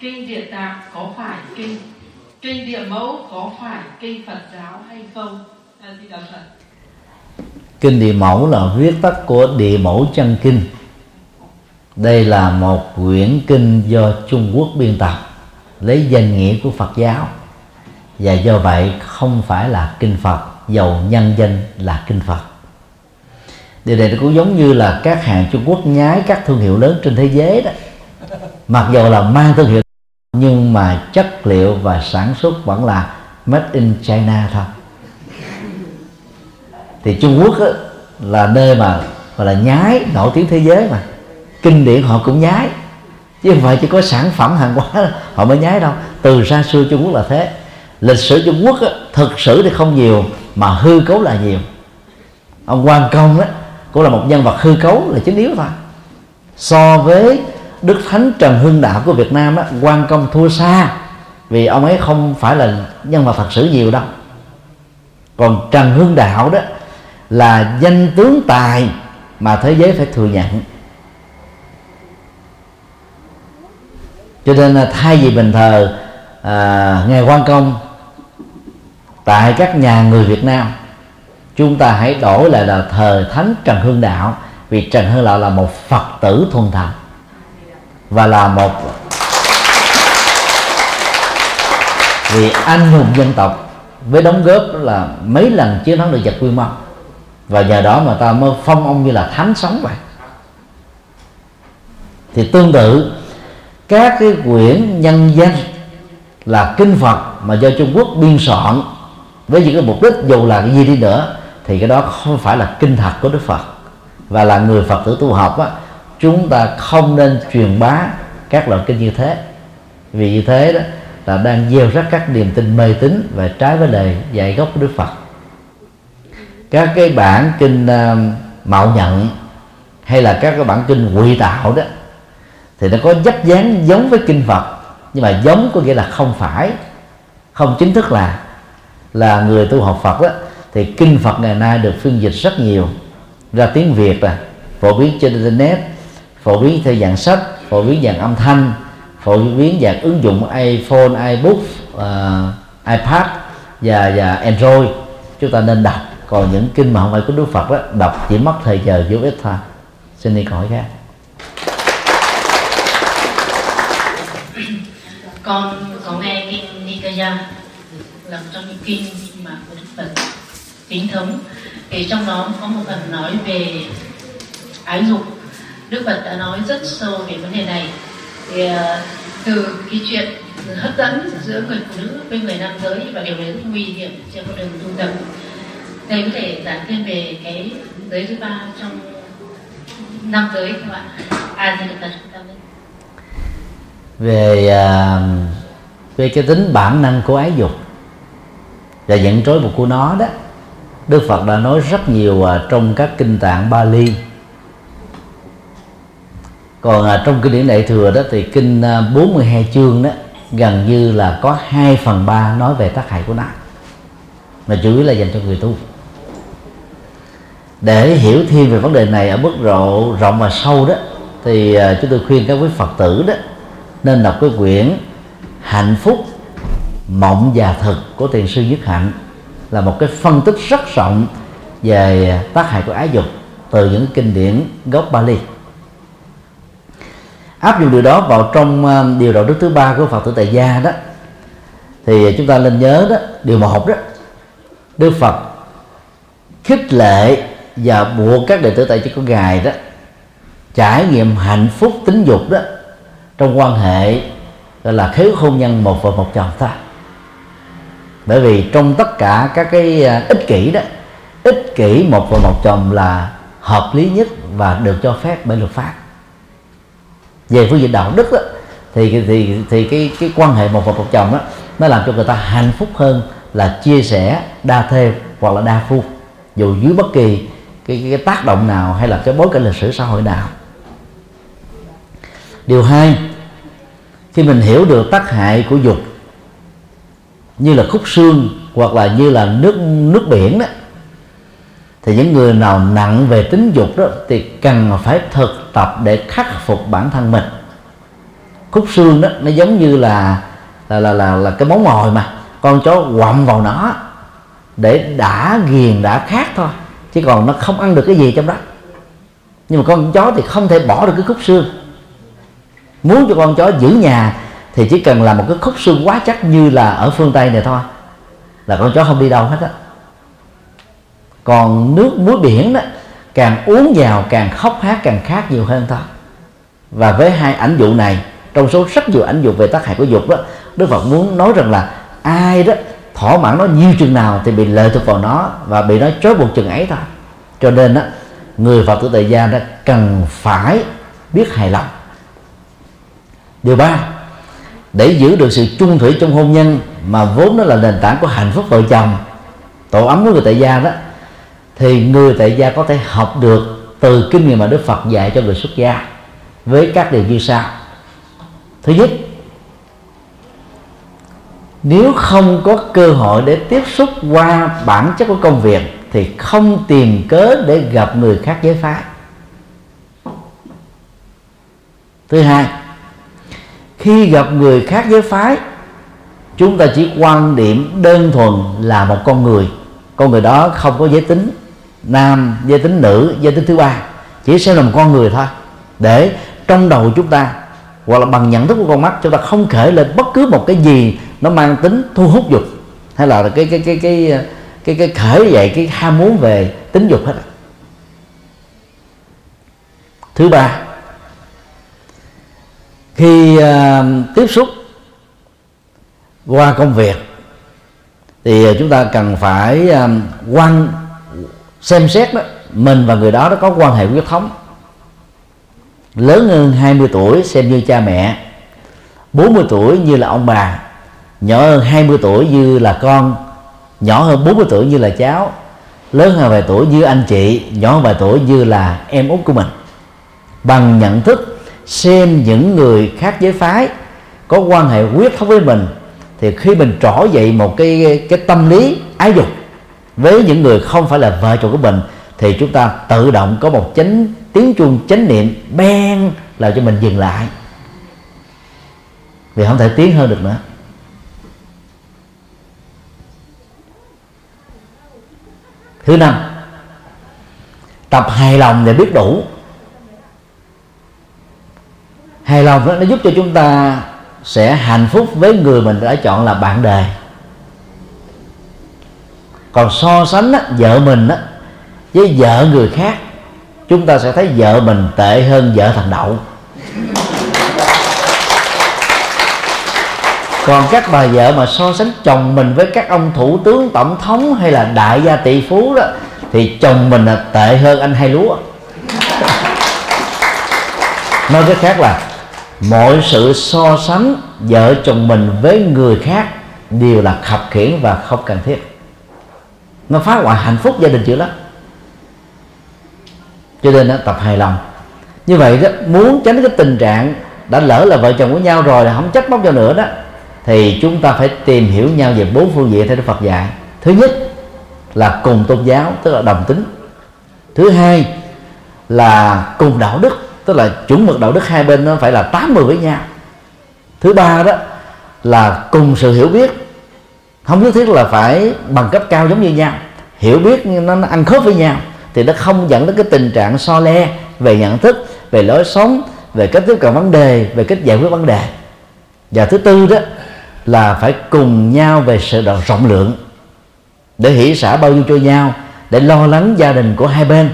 Kinh địa tạng có phải kinh? Kinh địa mẫu có phải kinh phật giáo hay không? À, thì đạo phật kinh địa mẫu là viết tắt của địa mẫu chân kinh. Đây là một quyển kinh do trung quốc biên tập, lấy danh nghĩa của phật giáo. Và do vậy không phải là kinh phật, dầu nhân danh là kinh phật. Điều này cũng giống như là các hàng trung quốc nhái các thương hiệu lớn trên thế giới đó. Mặc dù là mang thương hiệu, nhưng mà chất liệu và sản xuất vẫn là made in China thôi thì Trung Quốc á, là nơi mà gọi là nhái nổi tiếng thế giới mà. Kinh điển họ cũng nhái. Chứ không phải chỉ có sản phẩm hàng hóa họ mới nhái đâu. Từ xa xưa Trung Quốc là thế. Lịch sử Trung Quốc á, thực sự thì không nhiều mà hư cấu là nhiều. Ông Quan Công đó cũng là một nhân vật hư cấu là chính yếu thôi. So với Đức Thánh Trần Hưng Đạo của Việt Nam á, quan công thua xa vì ông ấy không phải là nhân vật thật sự nhiều đâu. Còn Trần Hưng Đạo đó là danh tướng tài mà thế giới phải thừa nhận. Cho nên là thay vì bình thờ à, ngày quan công tại các nhà người Việt Nam chúng ta hãy đổi lại là thờ thánh Trần Hương Đạo vì Trần Hương Đạo là một Phật tử thuần thành và là một vì anh hùng dân tộc với đóng góp là mấy lần chiến thắng được giặc quy mông và nhờ đó mà ta mới phong ông như là thánh sống vậy. Thì tương tự các cái quyển nhân danh là kinh Phật mà do Trung Quốc biên soạn với những cái mục đích dù là cái gì đi nữa thì cái đó không phải là kinh thật của Đức Phật. Và là người Phật tử tu học á, chúng ta không nên truyền bá các loại kinh như thế. Vì như thế đó là đang gieo rắc các niềm tin mê tín và trái với lời dạy gốc của Đức Phật các cái bản kinh uh, mạo nhận hay là các cái bản kinh quỳ tạo đó thì nó có dấp dáng giống với kinh Phật. Nhưng mà giống có nghĩa là không phải không chính thức là là người tu học Phật đó. Thì kinh Phật ngày nay được phiên dịch rất nhiều ra tiếng Việt là phổ biến trên internet phổ biến theo dạng sách phổ biến dạng âm thanh phổ biến dạng ứng dụng iPhone, iBook, uh, iPad và và Android. Chúng ta nên đọc còn những kinh mà không phải của Đức Phật đó đọc chỉ mất thời giờ vô ích thôi. Xin đi câu hỏi khác. Con có nghe kinh Nikaya là một trong những kinh mà của Đức Phật chính thống. Thì trong đó có một phần nói về ái dục. Đức Phật đã nói rất sâu về vấn đề này. Thì uh, từ cái chuyện hấp dẫn giữa người phụ nữ với người nam giới và điều đấy rất nguy hiểm trên con đường tu tập thầy có thể giảng thêm về cái giới thứ ba trong năm giới không ạ? A di đà phật về uh, về cái tính bản năng của ái dục và dẫn trối một của nó đó Đức Phật đã nói rất nhiều à, trong các kinh tạng Bali. Còn à, trong kinh điển đại thừa đó thì kinh 42 chương đó gần như là có 2 phần 3 nói về tác hại của nó. Mà chủ yếu là dành cho người tu để hiểu thêm về vấn đề này ở mức độ rộng và sâu đó, thì à, chúng tôi khuyên các quý phật tử đó nên đọc cái quyển hạnh phúc, mộng và thực của tiền sư nhất hạnh. Là một cái phân tích rất rộng về tác hại của ái dục từ những kinh điển gốc Bali. Áp dụng điều đó vào trong à, điều đạo đức thứ ba của Phật tử tại gia đó, thì chúng ta nên nhớ đó, điều một đó, Đức Phật khích lệ và buộc các đệ tử tại chức của ngài đó trải nghiệm hạnh phúc tính dục đó trong quan hệ gọi là khế hôn nhân một vợ một chồng ta. Bởi vì trong tất cả các cái à, ích kỷ đó ích kỷ một vợ một chồng là hợp lý nhất và được cho phép bởi luật pháp. Về phương diện đạo đức đó, thì thì thì cái cái quan hệ một vợ một chồng đó nó làm cho người ta hạnh phúc hơn là chia sẻ đa thê hoặc là đa phu. Dù dưới bất kỳ cái, cái, cái tác động nào hay là cái bối cảnh lịch sử xã hội nào. Điều hai khi mình hiểu được tác hại của dục như là khúc xương hoặc là như là nước nước biển đó thì những người nào nặng về tính dục đó thì cần phải thực tập để khắc phục bản thân mình. Khúc xương đó nó giống như là là là là, là cái món mồi mà con chó quặm vào nó để đã ghiền đã khát thôi chứ còn nó không ăn được cái gì trong đó. Nhưng mà con chó thì không thể bỏ được cái khúc xương. Muốn cho con chó giữ nhà thì chỉ cần là một cái khúc xương quá chắc như là ở phương tây này thôi, là con chó không đi đâu hết á. Còn nước muối biển đó, càng uống vào càng khóc hát càng khát nhiều hơn thôi. Và với hai ảnh dụ này, trong số rất nhiều ảnh dụ về tác hại của dục đó, đức phật muốn nói rằng là ai đó thỏa mãn nó nhiều chừng nào thì bị lệ thuộc vào nó và bị nó trói buộc chừng ấy thôi. Cho nên đó người phật tử tại gia đó cần phải biết hài lòng. Điều ba, để giữ được sự chung thủy trong hôn nhân mà vốn đó là nền tảng của hạnh phúc vợ chồng, tổ ấm của người tại gia đó, thì người tại gia có thể học được từ kinh nghiệm mà Đức Phật dạy cho người xuất gia với các điều như sau. Thứ nhất nếu không có cơ hội để tiếp xúc qua bản chất của công việc, thì không tìm cớ để gặp người khác giới phái. Thứ hai, khi gặp người khác giới phái, chúng ta chỉ quan điểm đơn thuần là một con người. Con người đó không có giới tính, nam, giới tính nữ, giới tính thứ ba, chỉ xem là một con người thôi. Để trong đầu chúng ta hoặc là bằng nhận thức của con mắt, chúng ta không khởi lên bất cứ một cái gì nó mang tính thu hút dục hay là cái cái cái cái cái cái khởi dậy cái ham muốn về tính dục hết thứ ba khi uh, tiếp xúc qua công việc thì chúng ta cần phải um, quan xem xét đó mình và người đó nó có quan hệ huyết thống. Lớn hơn 20 tuổi xem như cha mẹ. 40 tuổi như là ông bà nhỏ hơn 20 tuổi như là con, nhỏ hơn 40 tuổi như là cháu. Lớn hơn vài tuổi như anh chị, nhỏ hơn vài tuổi như là em út của mình. Bằng nhận thức, xem những người khác giới phái, có quan hệ huyết thống với mình, thì khi mình trỏ dậy một cái cái tâm lý ái dục với những người không phải là vợ chồng của mình, thì chúng ta tự động có một chánh, tiếng chuông chánh niệm ben làm cho mình dừng lại. Vì không thể tiến hơn được nữa. Thứ năm tập hài lòng để biết đủ. Hài lòng đó nó giúp cho chúng ta sẽ hạnh phúc với người mình đã chọn là bạn đời. Còn so sánh á, vợ mình á, với vợ người khác chúng ta sẽ thấy vợ mình tệ hơn vợ thằng đậu. Còn các bà vợ mà so sánh chồng mình với các ông thủ tướng tổng thống hay là đại gia tỷ phú đó thì chồng mình là tệ hơn anh hai lúa. Nói cách khác là mọi sự so sánh vợ chồng mình với người khác đều là khập khiển và không cần thiết. Nó phá hoại hạnh phúc gia đình chữ lắm. Cho nên đó, tập hài lòng. Như vậy đó muốn tránh cái tình trạng đã lỡ là vợ chồng của nhau rồi là không trách móc cho nữa đó thì chúng ta phải tìm hiểu nhau về bốn phương diện theo Đức Phật dạy. Thứ nhất là cùng tôn giáo tức là đồng tính. Thứ hai là cùng đạo đức tức là chuẩn mực đạo đức hai bên nó phải là 80 với nhau. Thứ ba đó là cùng sự hiểu biết. Không nhất thiết là phải bằng cấp cao giống như nhau. Hiểu biết nó, nó ăn khớp với nhau thì nó không dẫn đến cái tình trạng so le về nhận thức về lối sống về cách tiếp cận vấn đề về cách giải quyết vấn đề. Và thứ tư đó là phải cùng nhau về sự độ rộng lượng, để hỷ xả bao nhiêu cho nhau, để lo lắng gia đình của hai bên.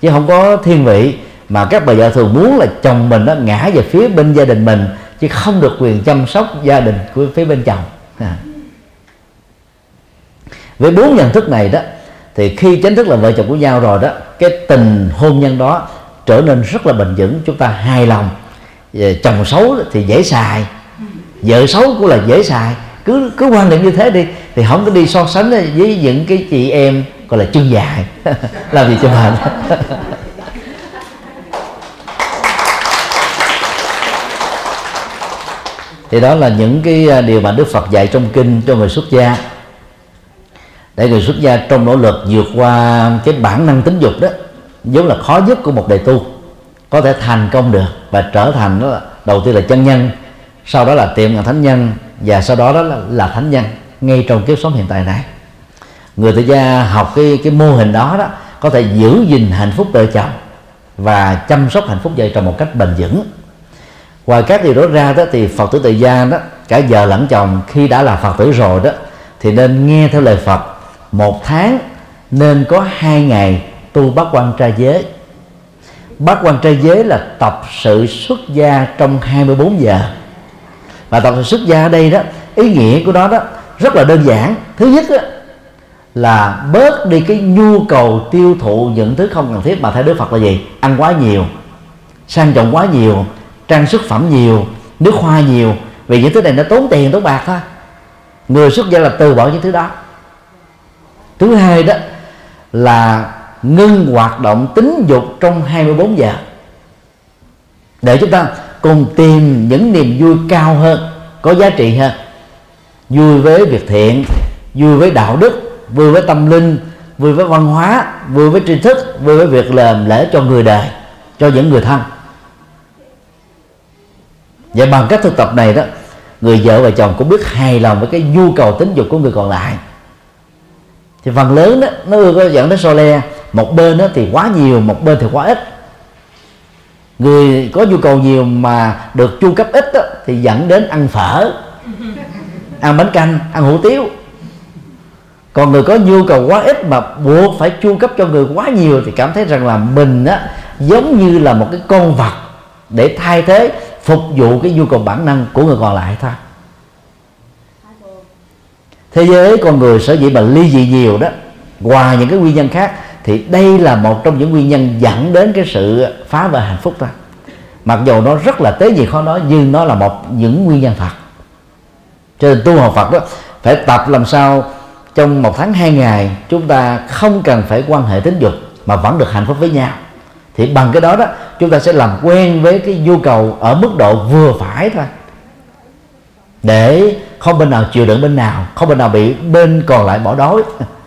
Chứ không có thiên vị, mà các bà vợ thường muốn là chồng mình nó ngã về phía bên gia đình mình, chứ không được quyền chăm sóc gia đình của phía bên chồng. À. với bốn nhận thức này đó, thì khi chính thức là vợ chồng của nhau rồi đó, cái tình hôn nhân đó trở nên rất là bền vững. Chúng ta hài lòng. Chồng xấu thì dễ xài vợ xấu cũng là dễ xài. Cứ cứ quan niệm như thế đi thì không có đi so sánh với những cái chị em gọi là chân dài. Làm gì cho mệt. Thì đó là những cái à, điều mà Đức Phật dạy trong kinh cho người xuất gia. Để người xuất gia trong nỗ lực vượt qua cái bản năng tính dục đó vốn là khó nhất của một đề tu có thể thành công được và trở thành đó là, đầu tiên là chân nhân sau đó là tiệm là thánh nhân và sau đó đó là, là thánh nhân ngay trong kiếp sống hiện tại này. Người tại gia học cái cái mô hình đó đó có thể giữ gìn hạnh phúc vợ chồng và chăm sóc hạnh phúc vợ chồng một cách bền vững. Ngoài các điều đó ra đó thì phật tử tự gia đó cả vợ lẫn chồng khi đã là phật tử rồi đó thì nên nghe theo lời phật. Một tháng nên có hai ngày tu bát quan trai giới. Bát quan trai giới là tập sự xuất gia trong 24 giờ và tập sự xuất gia ở đây đó ý nghĩa của nó đó rất là đơn giản. Thứ nhất đó, là bớt đi cái nhu cầu tiêu thụ những thứ không cần thiết mà theo Đức Phật là gì? Ăn quá nhiều sang trọng quá nhiều trang sức phẩm nhiều nước hoa nhiều. Vì những thứ này nó tốn tiền tốn bạc thôi. Người xuất gia là từ bỏ những thứ đó. Thứ hai đó là ngưng hoạt động tính dục trong 24 giờ. Để chúng ta cùng tìm những niềm vui cao hơn, có giá trị hơn. Vui với việc thiện, vui với đạo đức, vui với tâm linh, vui với văn hóa, vui với tri thức, vui với việc làm lễ cho người đời, cho những người thân. Và bằng cách thực tập này đó, người vợ và chồng cũng biết hài lòng với cái nhu cầu tính dục của người còn lại. Thì phần lớn đó, nó dẫn đến so le. Một bên đó thì quá nhiều, một bên thì quá ít người có nhu cầu nhiều mà được chu cấp ít đó, thì dẫn đến ăn phở. Ăn bánh canh ăn hủ tiếu. Còn người có nhu cầu quá ít mà buộc phải chu cấp cho người quá nhiều thì cảm thấy rằng là mình á giống như là một cái con vật để thay thế phục vụ cái nhu cầu bản năng của người còn lại thôi. Thế giới con người sở dĩ mà ly dị nhiều đó ngoài những cái nguyên nhân khác thì đây là một trong những nguyên nhân dẫn đến cái sự phá vỡ hạnh phúc ta mặc dù nó rất là tế nhị khó nói, nhưng nó là một những nguyên nhân thật. Cho nên tu học Phật đó, phải tập làm sao trong một tháng hai ngày chúng ta không cần phải quan hệ tính dục mà vẫn được hạnh phúc với nhau. Thì bằng cái đó đó, chúng ta sẽ làm quen với cái nhu cầu ở mức độ vừa phải thôi. Để không bên nào chịu đựng bên nào, không bên nào bị bên còn lại bỏ đói.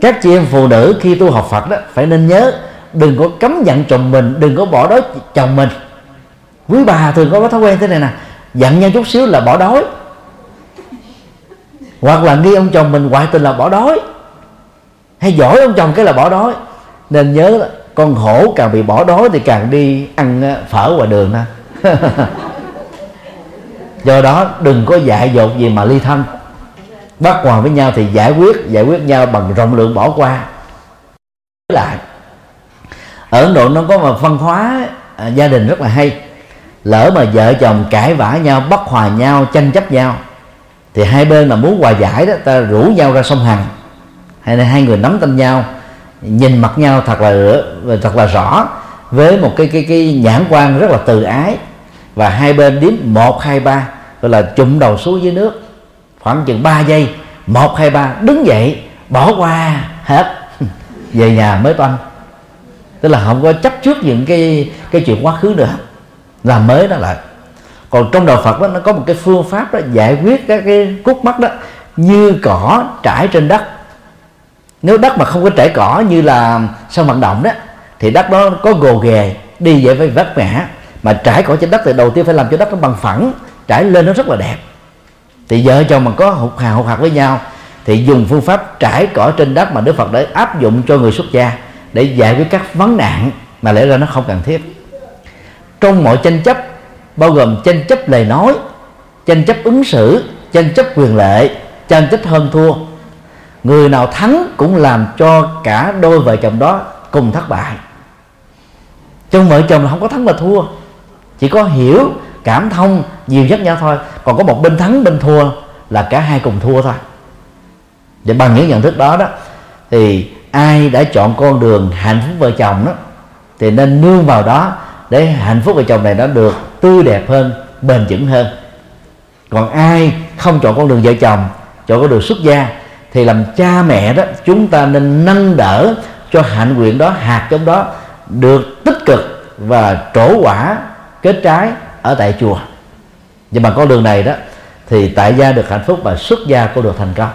các chị em phụ nữ khi tu học Phật đó, phải nên nhớ, đừng có cấm giận chồng mình, đừng có bỏ đói chồng mình. Quý bà thường có cái thói quen thế này nè, giận nhau chút xíu là bỏ đói. Hoặc là nghi ông chồng mình ngoại tình là bỏ đói. Hay giỏi ông chồng cái là bỏ đói. Nên nhớ là con hổ càng bị bỏ đói thì càng đi ăn ờ, phở ngoài đường nè. Do đó đừng có dại dột gì mà ly thân bắt hòa với nhau thì giải quyết giải quyết nhau bằng rộng lượng bỏ qua. Lại ở ấn độ nó có một văn hóa à, gia đình rất là hay. Lỡ mà vợ chồng cãi vã nhau bất hòa nhau tranh chấp nhau thì hai bên mà muốn hòa giải đó ta rủ nhau ra sông hằng. Hay là hai người nắm tay nhau nhìn mặt nhau thật là thật là rõ với một cái cái cái nhãn quan rất là từ ái. Và hai bên đếm một hai ba gọi là chụm đầu xuống dưới nước khoảng chừng 3 giây, một hai ba, đứng dậy, bỏ qua, hết. Về nhà mới toanh. Tức là không có chấp trước những cái cái chuyện quá khứ nữa. Làm mới đó lại. Còn trong đạo Phật đó, nó có một cái phương pháp đó giải quyết các cái cút mắt đó. Như cỏ trải trên đất. Nếu đất mà không có trải cỏ như là sân vận động đó, thì đất đó có gồ ghề, đi vậy phải vất vả mà trải cỏ trên đất thì đầu tiên phải làm cho đất nó bằng phẳng, trải lên nó rất là đẹp thì vợ chồng mà có hụt hào hụt hạt với nhau thì dùng phương pháp trải cỏ trên đất mà Đức Phật đã áp dụng cho người xuất gia để giải quyết các vấn nạn mà lẽ ra nó không cần thiết. Trong mọi tranh chấp, bao gồm tranh chấp lời nói, tranh chấp ứng xử, tranh chấp quyền lệ, tranh chấp hơn thua, người nào thắng cũng làm cho cả đôi vợ chồng đó cùng thất bại. Trong vợ chồng là không có thắng mà thua, chỉ có hiểu, cảm thông nhiều dắt nhau thôi còn có một bên thắng, bên thua là cả hai cùng thua thôi. Và bằng những nhận thức đó đó, thì ai đã chọn con đường hạnh phúc vợ chồng đó, thì nên nương vào đó để hạnh phúc vợ chồng này nó được tươi đẹp hơn, bền vững hơn. Còn ai không chọn con đường vợ chồng, chọn con đường xuất gia, thì làm cha mẹ đó, chúng ta nên nâng đỡ cho hạnh nguyện đó, hạt giống đó được tích cực và trổ quả kết trái ở tại chùa và bằng con đường này đó, thì tại gia được hạnh phúc và xuất gia cũng được thành công.